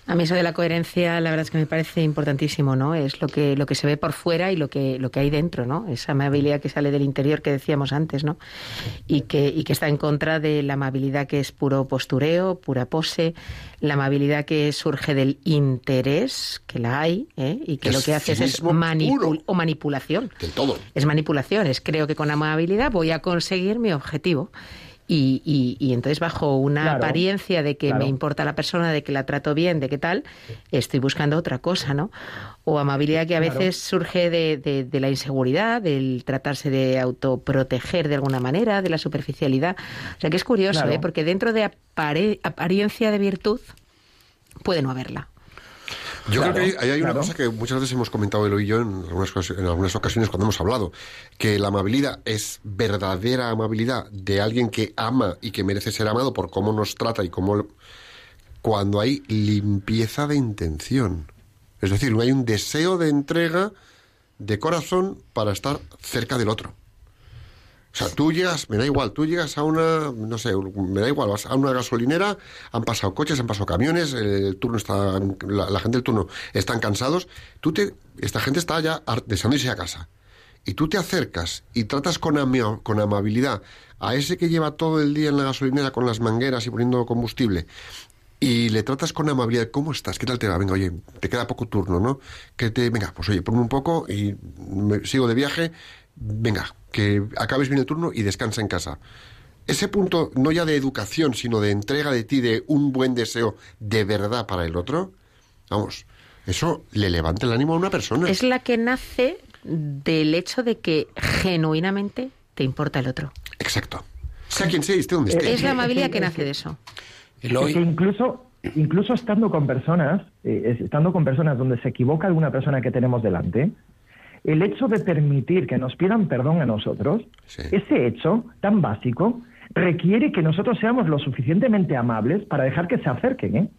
A mí eso de la coherencia, la verdad es que me parece importantísimo, ¿no? Es lo que lo que se ve por fuera y lo que lo que hay dentro, ¿no? Esa amabilidad que sale del interior que decíamos antes, ¿no? Y que y que está en contra de la amabilidad que es puro postureo, pura pose, la amabilidad que surge del interés, que la hay, ¿eh? y que Es lo que haces es manipul- o manipulación. Del todo. Es manipulación, es creo que con amabilidad voy a conseguir mi objetivo. Y, y- y entonces bajo una Claro, apariencia de que claro. me importa la persona, de que la trato bien, de qué tal, estoy buscando otra cosa, ¿no? O amabilidad que a Claro. veces surge de, de- de la inseguridad, del tratarse de autoproteger de alguna manera, de la superficialidad. O sea que es curioso. ¿eh? Porque dentro de apare- apariencia de virtud puede no haberla. Yo Claro, creo que hay, ahí hay una claro. cosa que muchas veces hemos comentado Elo y yo en algunas, en algunas ocasiones cuando hemos hablado, que la amabilidad es verdadera amabilidad de alguien que ama y que merece ser amado por cómo nos trata y cómo... cuando hay limpieza de intención. Es decir, no hay un deseo de entrega de corazón para estar cerca del otro. O sea, tú llegas, me da igual, tú llegas a una, no sé, me da igual, vas a una gasolinera, han pasado coches, han pasado camiones, el turno está, la, gente del turno están cansados, tú te, esta gente está ya deseando irse a casa. Y tú te acercas y tratas con, ama- con amabilidad a ese que lleva todo el día en la gasolinera con las mangueras y poniendo combustible y le tratas con amabilidad, ¿cómo estás? ¿Qué tal te va? Venga, oye, te queda poco turno, ¿no? Que te, venga, pues oye, ponme un poco y me- sigo de viaje, venga, que acabes bien el turno y descansa en casa. Ese punto, no ya de educación, sino de entrega de ti, de un buen deseo de verdad para el otro, vamos, eso le levanta el ánimo a una persona. Es la que nace del hecho de que genuinamente te importa el otro. Exacto. Sea quien sea y esté donde esté. Es la amabilidad que nace de eso. Es que incluso, incluso estando con personas, eh, es- estando con personas donde se equivoca alguna persona que tenemos delante, el hecho de permitir que nos pidan perdón a nosotros, Sí. ese hecho tan básico, requiere que nosotros seamos lo suficientemente amables para dejar que se acerquen, ¿eh?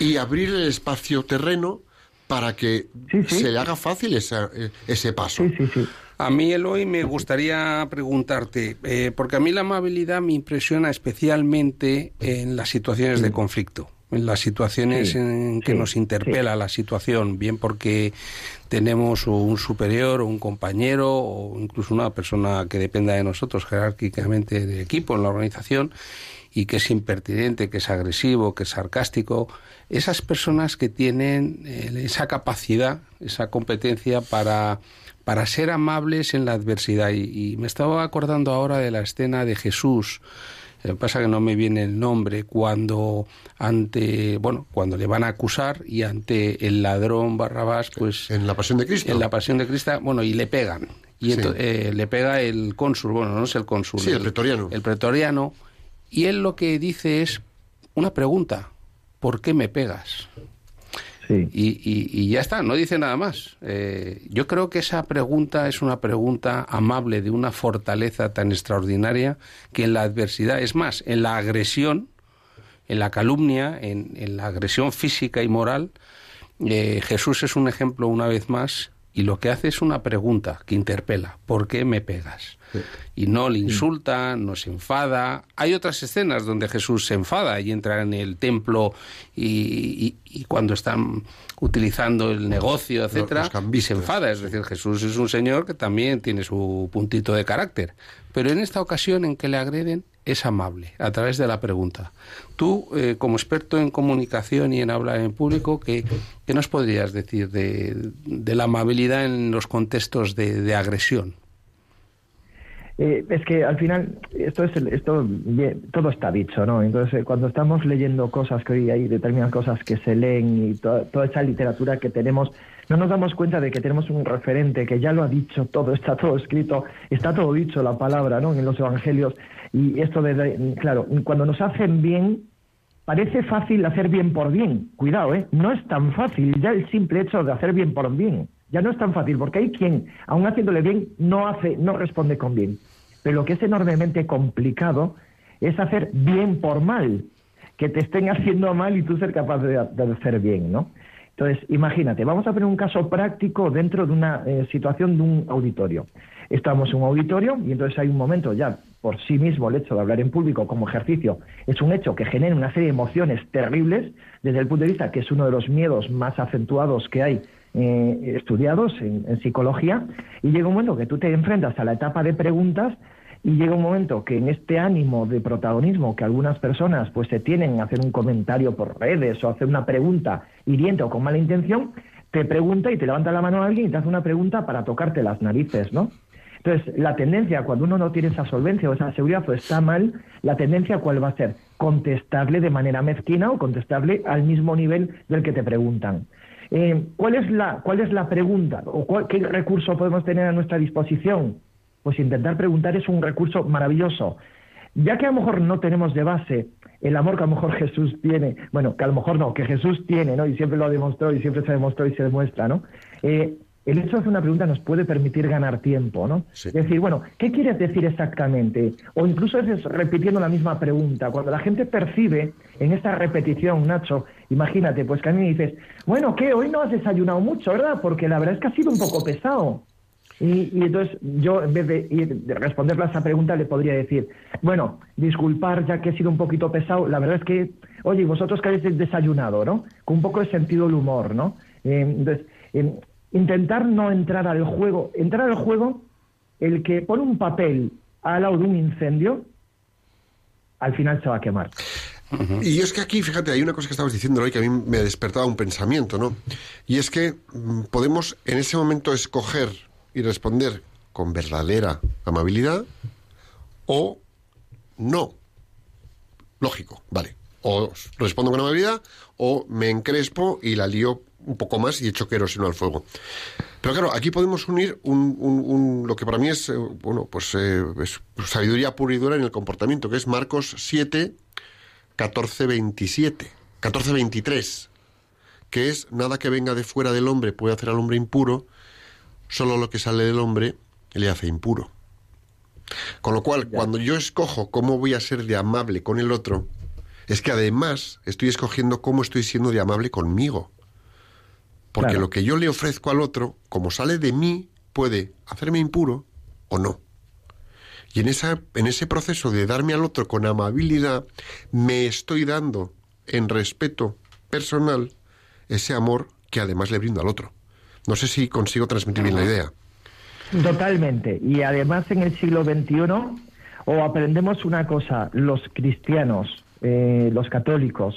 y abrir el espacio terreno para que Sí, sí. se le haga fácil esa- eh, ese paso. Sí, sí, sí. A mí, Eloy, me gustaría preguntarte, eh, porque a mí la amabilidad me impresiona especialmente en las situaciones de conflicto. En las situaciones Sí, en que sí, nos interpela la situación, bien porque tenemos un superior o un compañero o incluso una persona que dependa de nosotros jerárquicamente del equipo en la organización y que es impertinente, que es agresivo, que es sarcástico, esas personas que tienen eh, esa capacidad, esa competencia para, para ser amables en la adversidad. Y, y me estaba acordando ahora de la escena de Jesús. Lo que pasa que no me viene el nombre cuando ante bueno cuando le van a acusar y ante el ladrón Barrabás pues En la Pasión de Cristo. en la pasión de Cristo bueno y le pegan y Sí. ento- eh, le pega el cónsul bueno no es el cónsul Sí, el pretoriano. el pretoriano y él lo que dice es una pregunta ¿por qué me pegas? Y- y ya está, no dice nada más. Eh, yo creo que esa pregunta es una pregunta amable de una fortaleza tan extraordinaria que en la adversidad, es más, en la agresión, en la calumnia, en, en la agresión física y moral, eh, Jesús es un ejemplo una vez más y lo que hace es una pregunta que interpela, ¿por qué me pegas? Y no le insulta, no se enfada. Hay otras escenas donde Jesús se enfada y entra en el templo y, y- y cuando están utilizando el negocio, etcétera, y se enfada. Es decir, Jesús es un señor que también tiene su puntito de carácter. Pero en esta ocasión en que le agreden es amable, a través de la pregunta. Tú, eh, como experto en comunicación y en hablar en público, ¿qué, qué nos podrías decir de, de la amabilidad en los contextos de, agresión? Eh, es que al final esto es esto todo está dicho, ¿no? Entonces eh, cuando estamos leyendo cosas que hoy hay determinadas cosas que se leen y to- toda esa literatura que tenemos, no nos damos cuenta de que tenemos un referente que ya lo ha dicho todo, está todo escrito, está todo dicho la palabra, ¿no? En los evangelios y esto de, claro, cuando nos hacen bien parece fácil hacer bien por bien. Cuidado, ¿eh? No es tan fácil. Ya el simple hecho de hacer bien por bien. Ya no es tan fácil, porque hay quien, aun haciéndole bien, no hace, no responde con bien. Pero lo que es enormemente complicado es hacer bien por mal. Que te estén haciendo mal y tú ser capaz de, de hacer bien, ¿no? Entonces, imagínate, vamos a poner un caso práctico dentro de una eh, situación de un auditorio. Estamos en un auditorio y entonces hay un momento ya por sí mismo el hecho de hablar en público como ejercicio es un hecho que genera una serie de emociones terribles desde el punto de vista que es uno de los miedos más acentuados que hay eh, estudiados en, psicología y llega un momento que tú te enfrentas a la etapa de preguntas y llega un momento que en este ánimo de protagonismo que algunas personas pues se tienen a hacer un comentario por redes o hacer una pregunta hiriente o con mala intención, te pregunta y te levanta la mano a alguien y te hace una pregunta para tocarte las narices, ¿no? Entonces, la tendencia, cuando uno no tiene esa solvencia o esa seguridad o está mal, la tendencia cuál va a ser? Contestarle de manera mezquina o contestarle al mismo nivel del que te preguntan. Eh, ¿cuál, es la, ¿Cuál es la pregunta o cuál- qué recurso podemos tener a nuestra disposición? Pues intentar preguntar es un recurso maravilloso. Ya que a lo mejor no tenemos de base el amor que a lo mejor Jesús tiene, bueno, que a lo mejor no, que Jesús tiene, ¿no? Y siempre lo demostró y siempre se demostró y se demuestra, ¿no? Eh, el hecho de hacer una pregunta nos puede permitir ganar tiempo, ¿no? Sí. Decir, bueno, ¿qué quieres decir exactamente? O incluso a veces repitiendo la misma pregunta. Cuando la gente percibe en esta repetición, Nacho, imagínate, pues que a mí me dices, bueno, ¿qué? Hoy no has desayunado mucho, ¿verdad? Porque la verdad es que ha sido un poco pesado. Y, y entonces yo, en vez de, ir- de responderle a esa pregunta, le podría decir, bueno, disculpar ya que he sido un poquito pesado, la verdad es que, oye, ¿y vosotros que habéis desayunado, ¿no? Con un poco de sentido del humor, ¿no? Eh, entonces, eh, intentar no entrar al juego, entrar al juego, el que pone un papel al lado de un incendio, al final se va a quemar. Y es que aquí, fíjate, hay una cosa que estabas diciendo hoy que a mí me despertaba un pensamiento, ¿no? Y es que mm, podemos en ese momento escoger y responder con verdadera amabilidad o no. Lógico, vale. O respondo con amabilidad o me encrespo y la lío un poco más y echo queroseno al fuego. Pero claro, aquí podemos unir un, un- un- lo que para mí es, eh, bueno, pues eh, es sabiduría pura y dura en el comportamiento, que es Marcos 7, 14.27, 14.23, que es nada que venga de fuera del hombre puede hacer al hombre impuro, solo lo que sale del hombre le hace impuro. Con lo cual, cuando yo escojo cómo voy a ser de amable con el otro, es que además estoy escogiendo cómo estoy siendo de amable conmigo. Porque Claro. lo que yo le ofrezco al otro, como sale de mí, puede hacerme impuro o no. Y en, esa, en ese proceso de darme al otro con amabilidad, me estoy dando en respeto personal ese amor que además le brindo al otro. No sé si consigo transmitir bien la idea. Totalmente. Y además en el siglo XXI o aprendemos una cosa, los cristianos, eh, los católicos,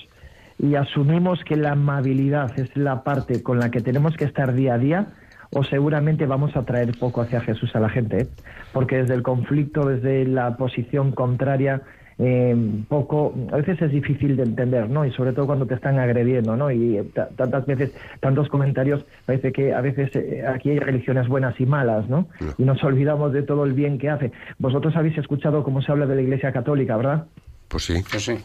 y asumimos que la amabilidad es la parte con la que tenemos que estar día a día, o seguramente vamos a traer poco hacia Jesús a la gente, ¿eh? porque desde el conflicto, desde la posición contraria, eh, poco, a veces es difícil de entender, ¿no? Y sobre todo cuando te están agrediendo, ¿no? Y ta- tantas veces, tantos comentarios, parece que a veces eh, aquí hay religiones buenas y malas, ¿no? Y nos olvidamos de todo el bien que hace. Vosotros habéis escuchado cómo se habla de la Iglesia Católica, ¿verdad? Pues sí. Pues sí.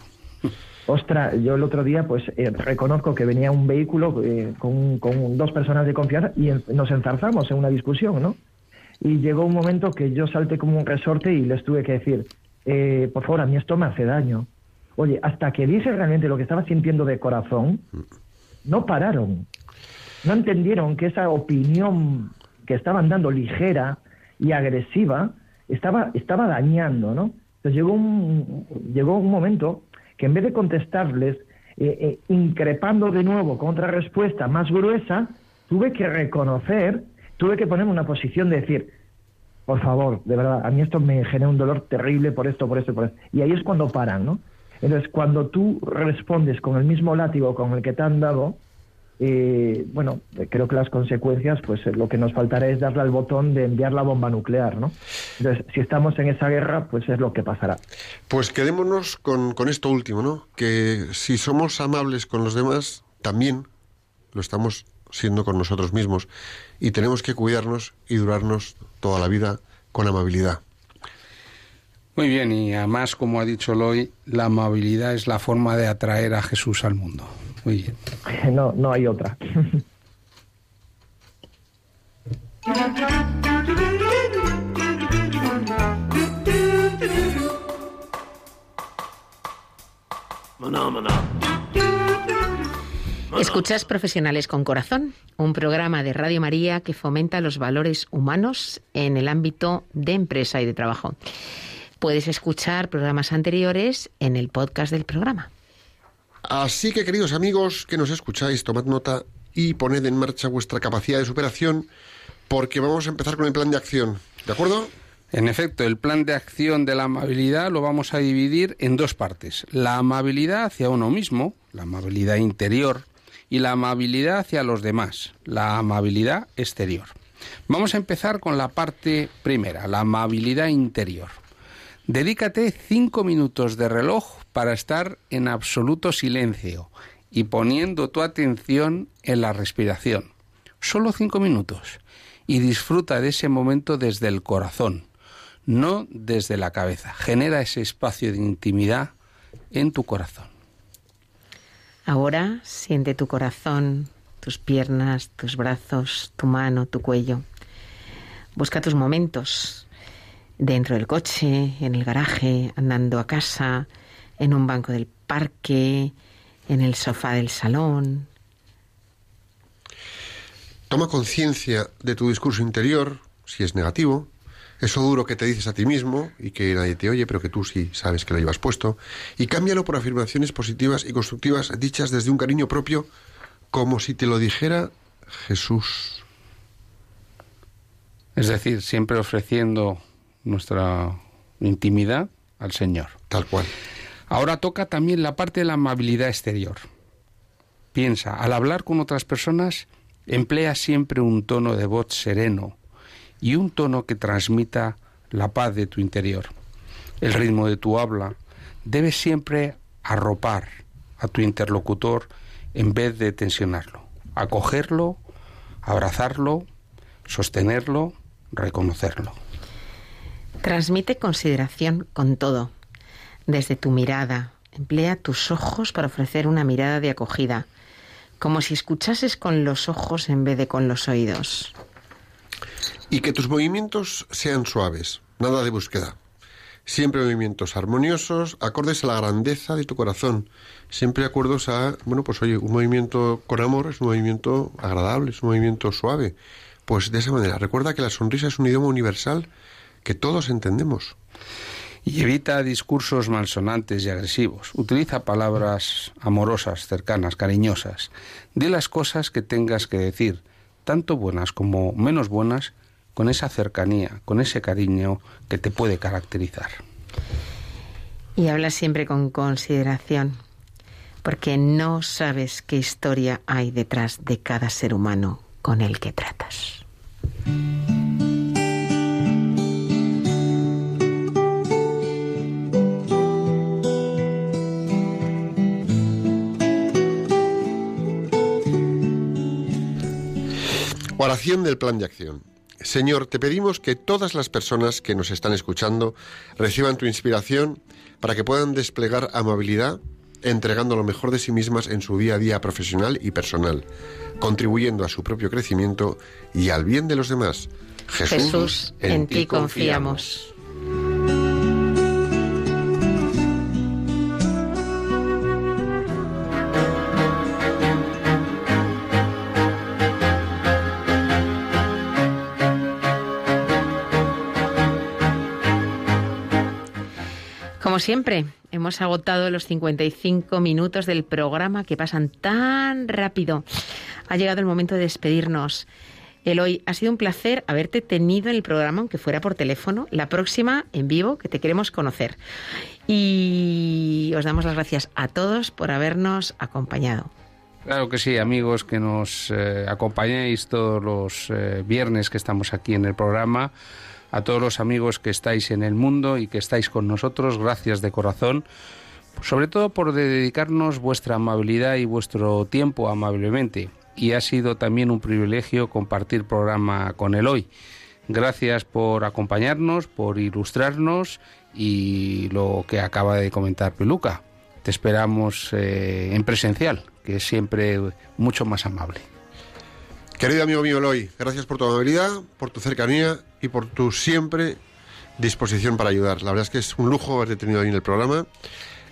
Ostras, yo el otro día pues eh, reconozco que venía un vehículo eh, con, dos personas de confianza y nos enzarzamos en una discusión, ¿no? Y llegó un momento que yo salté como un resorte y les tuve que decir, eh, por favor, a mí esto me hace daño. Oye, hasta que dije realmente lo que estaba sintiendo de corazón, no pararon. No entendieron que esa opinión que estaban dando ligera y agresiva estaba, estaba dañando, ¿no? Entonces llegó un, llegó un momento que en vez de contestarles eh, eh, increpando de nuevo con otra respuesta más gruesa, tuve que reconocer, tuve que ponerme una posición de decir, por favor, de verdad, a mí esto me genera un dolor terrible por esto, por esto, por esto. Y ahí es cuando paran, ¿no? Entonces, cuando tú respondes con el mismo látigo con el que te han dado, eh, bueno, creo que las consecuencias, pues eh, lo que nos faltará es darle al botón de enviar la bomba nuclear, ¿no? Entonces, si estamos en esa guerra, pues es lo que pasará. Pues quedémonos con, con esto último, ¿no? Que si somos amables con los demás, también lo estamos siendo con nosotros mismos. Y tenemos que cuidarnos y durarnos toda la vida con amabilidad. Muy bien, y además, como ha dicho Eloy, la amabilidad es la forma de atraer a Jesús al mundo. Muy bien. <laughs> No, no hay otra. Escuchas Profesionales con Corazón, un programa de Radio María que fomenta los valores humanos en el ámbito de empresa y de trabajo. Puedes escuchar programas anteriores en el podcast del programa. Así que, queridos amigos que nos escucháis, tomad nota y poned en marcha vuestra capacidad de superación, porque vamos a empezar con el plan de acción. ¿De acuerdo? En efecto, el plan de acción de la amabilidad lo vamos a dividir en dos partes. La amabilidad hacia uno mismo, la amabilidad interior, y la amabilidad hacia los demás, la amabilidad exterior. Vamos a empezar con la parte primera, la amabilidad interior. Dedícate cinco minutos de reloj para estar en absoluto silencio y poniendo tu atención en la respiración. Solo cinco minutos. Y disfruta de ese momento desde el corazón, no desde la cabeza. Genera ese espacio de intimidad en tu corazón. Ahora siente tu corazón, tus piernas, tus brazos, tu mano, tu cuello. Busca tus momentos dentro del coche, en el garaje, andando a casa, en un banco del parque, en el sofá del salón. Toma conciencia de tu discurso interior, si es negativo, eso duro que te dices a ti mismo y que nadie te oye, pero que tú sí sabes que lo llevas puesto, y cámbialo por afirmaciones positivas y constructivas dichas desde un cariño propio, como si te lo dijera Jesús. Es decir, siempre ofreciendo nuestra intimidad al Señor. Tal cual. Ahora toca también la parte de la amabilidad exterior. Piensa, al hablar con otras personas, emplea siempre un tono de voz sereno y un tono que transmita la paz de tu interior. El ritmo de tu habla debe siempre arropar a tu interlocutor en vez de tensionarlo, acogerlo, abrazarlo, sostenerlo, reconocerlo. Transmite consideración con todo, desde tu mirada. Emplea tus ojos para ofrecer una mirada de acogida, como si escuchases con los ojos en vez de con los oídos. Y que tus movimientos sean suaves, nada de búsqueda. Siempre movimientos armoniosos, acordes a la grandeza de tu corazón. Siempre acuerdos a, bueno, pues oye, un movimiento con amor es un movimiento agradable, es un movimiento suave. Pues de esa manera, recuerda que la sonrisa es un idioma universal que todos entendemos. Y evita discursos malsonantes y agresivos. Utiliza palabras amorosas, cercanas, cariñosas. Di las cosas que tengas que decir, tanto buenas como menos buenas, con esa cercanía, con ese cariño que te puede caracterizar. Y habla siempre con consideración, porque no sabes qué historia hay detrás de cada ser humano con el que tratas. Oración del plan de acción. Señor, te pedimos que todas las personas que nos están escuchando reciban tu inspiración para que puedan desplegar amabilidad, entregando lo mejor de sí mismas en su día a día profesional y personal, contribuyendo a su propio crecimiento y al bien de los demás. Jesús, Jesús, en ti confiamos. Siempre, hemos agotado los 55 minutos del programa que pasan tan rápido. Ha llegado el momento de despedirnos. Eloy, ha sido un placer haberte tenido en el programa, aunque fuera por teléfono. La próxima en vivo, que te queremos conocer. Y os damos las gracias a todos por habernos acompañado. Claro que sí, amigos, que nos eh, acompañéis todos los eh, viernes que estamos aquí en el programa. A todos los amigos que estáis en el mundo y que estáis con nosotros, gracias de corazón. Sobre todo por dedicarnos vuestra amabilidad y vuestro tiempo amablemente. Y ha sido también un privilegio compartir programa con el hoy. Gracias por acompañarnos, por ilustrarnos y lo que acaba de comentar Peluca. Te esperamos eh, en presencial, que es siempre mucho más amable. Querido amigo mío Eloy, gracias por tu amabilidad, por tu cercanía y por tu siempre disposición para ayudar. La verdad es que es un lujo haberte tenido ahí en el programa.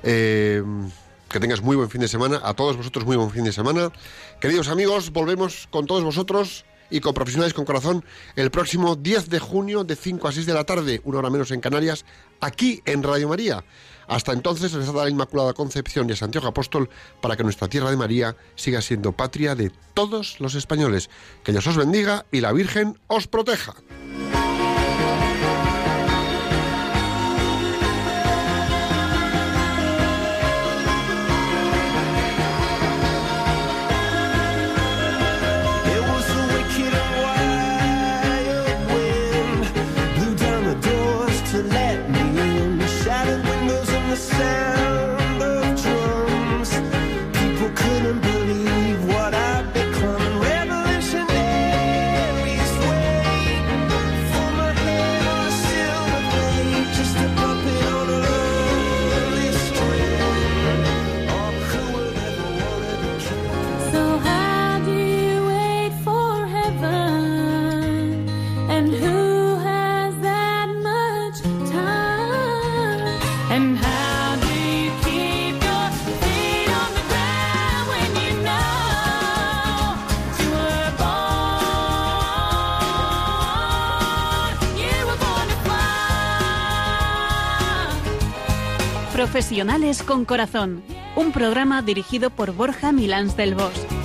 Eh, que tengas muy buen fin de semana. A todos vosotros muy buen fin de semana. Queridos amigos, volvemos con todos vosotros y con profesionales con corazón el próximo 10 de junio de 5 a 6 de la tarde, una hora menos en Canarias, aquí en Radio María. Hasta entonces, les da la Inmaculada Concepción y a Santiago Apóstol para que nuestra tierra de María siga siendo patria de todos los españoles. Que Dios os bendiga y la Virgen os proteja. Profesionales con Corazón, un programa dirigido por Borja Milans del Bosch.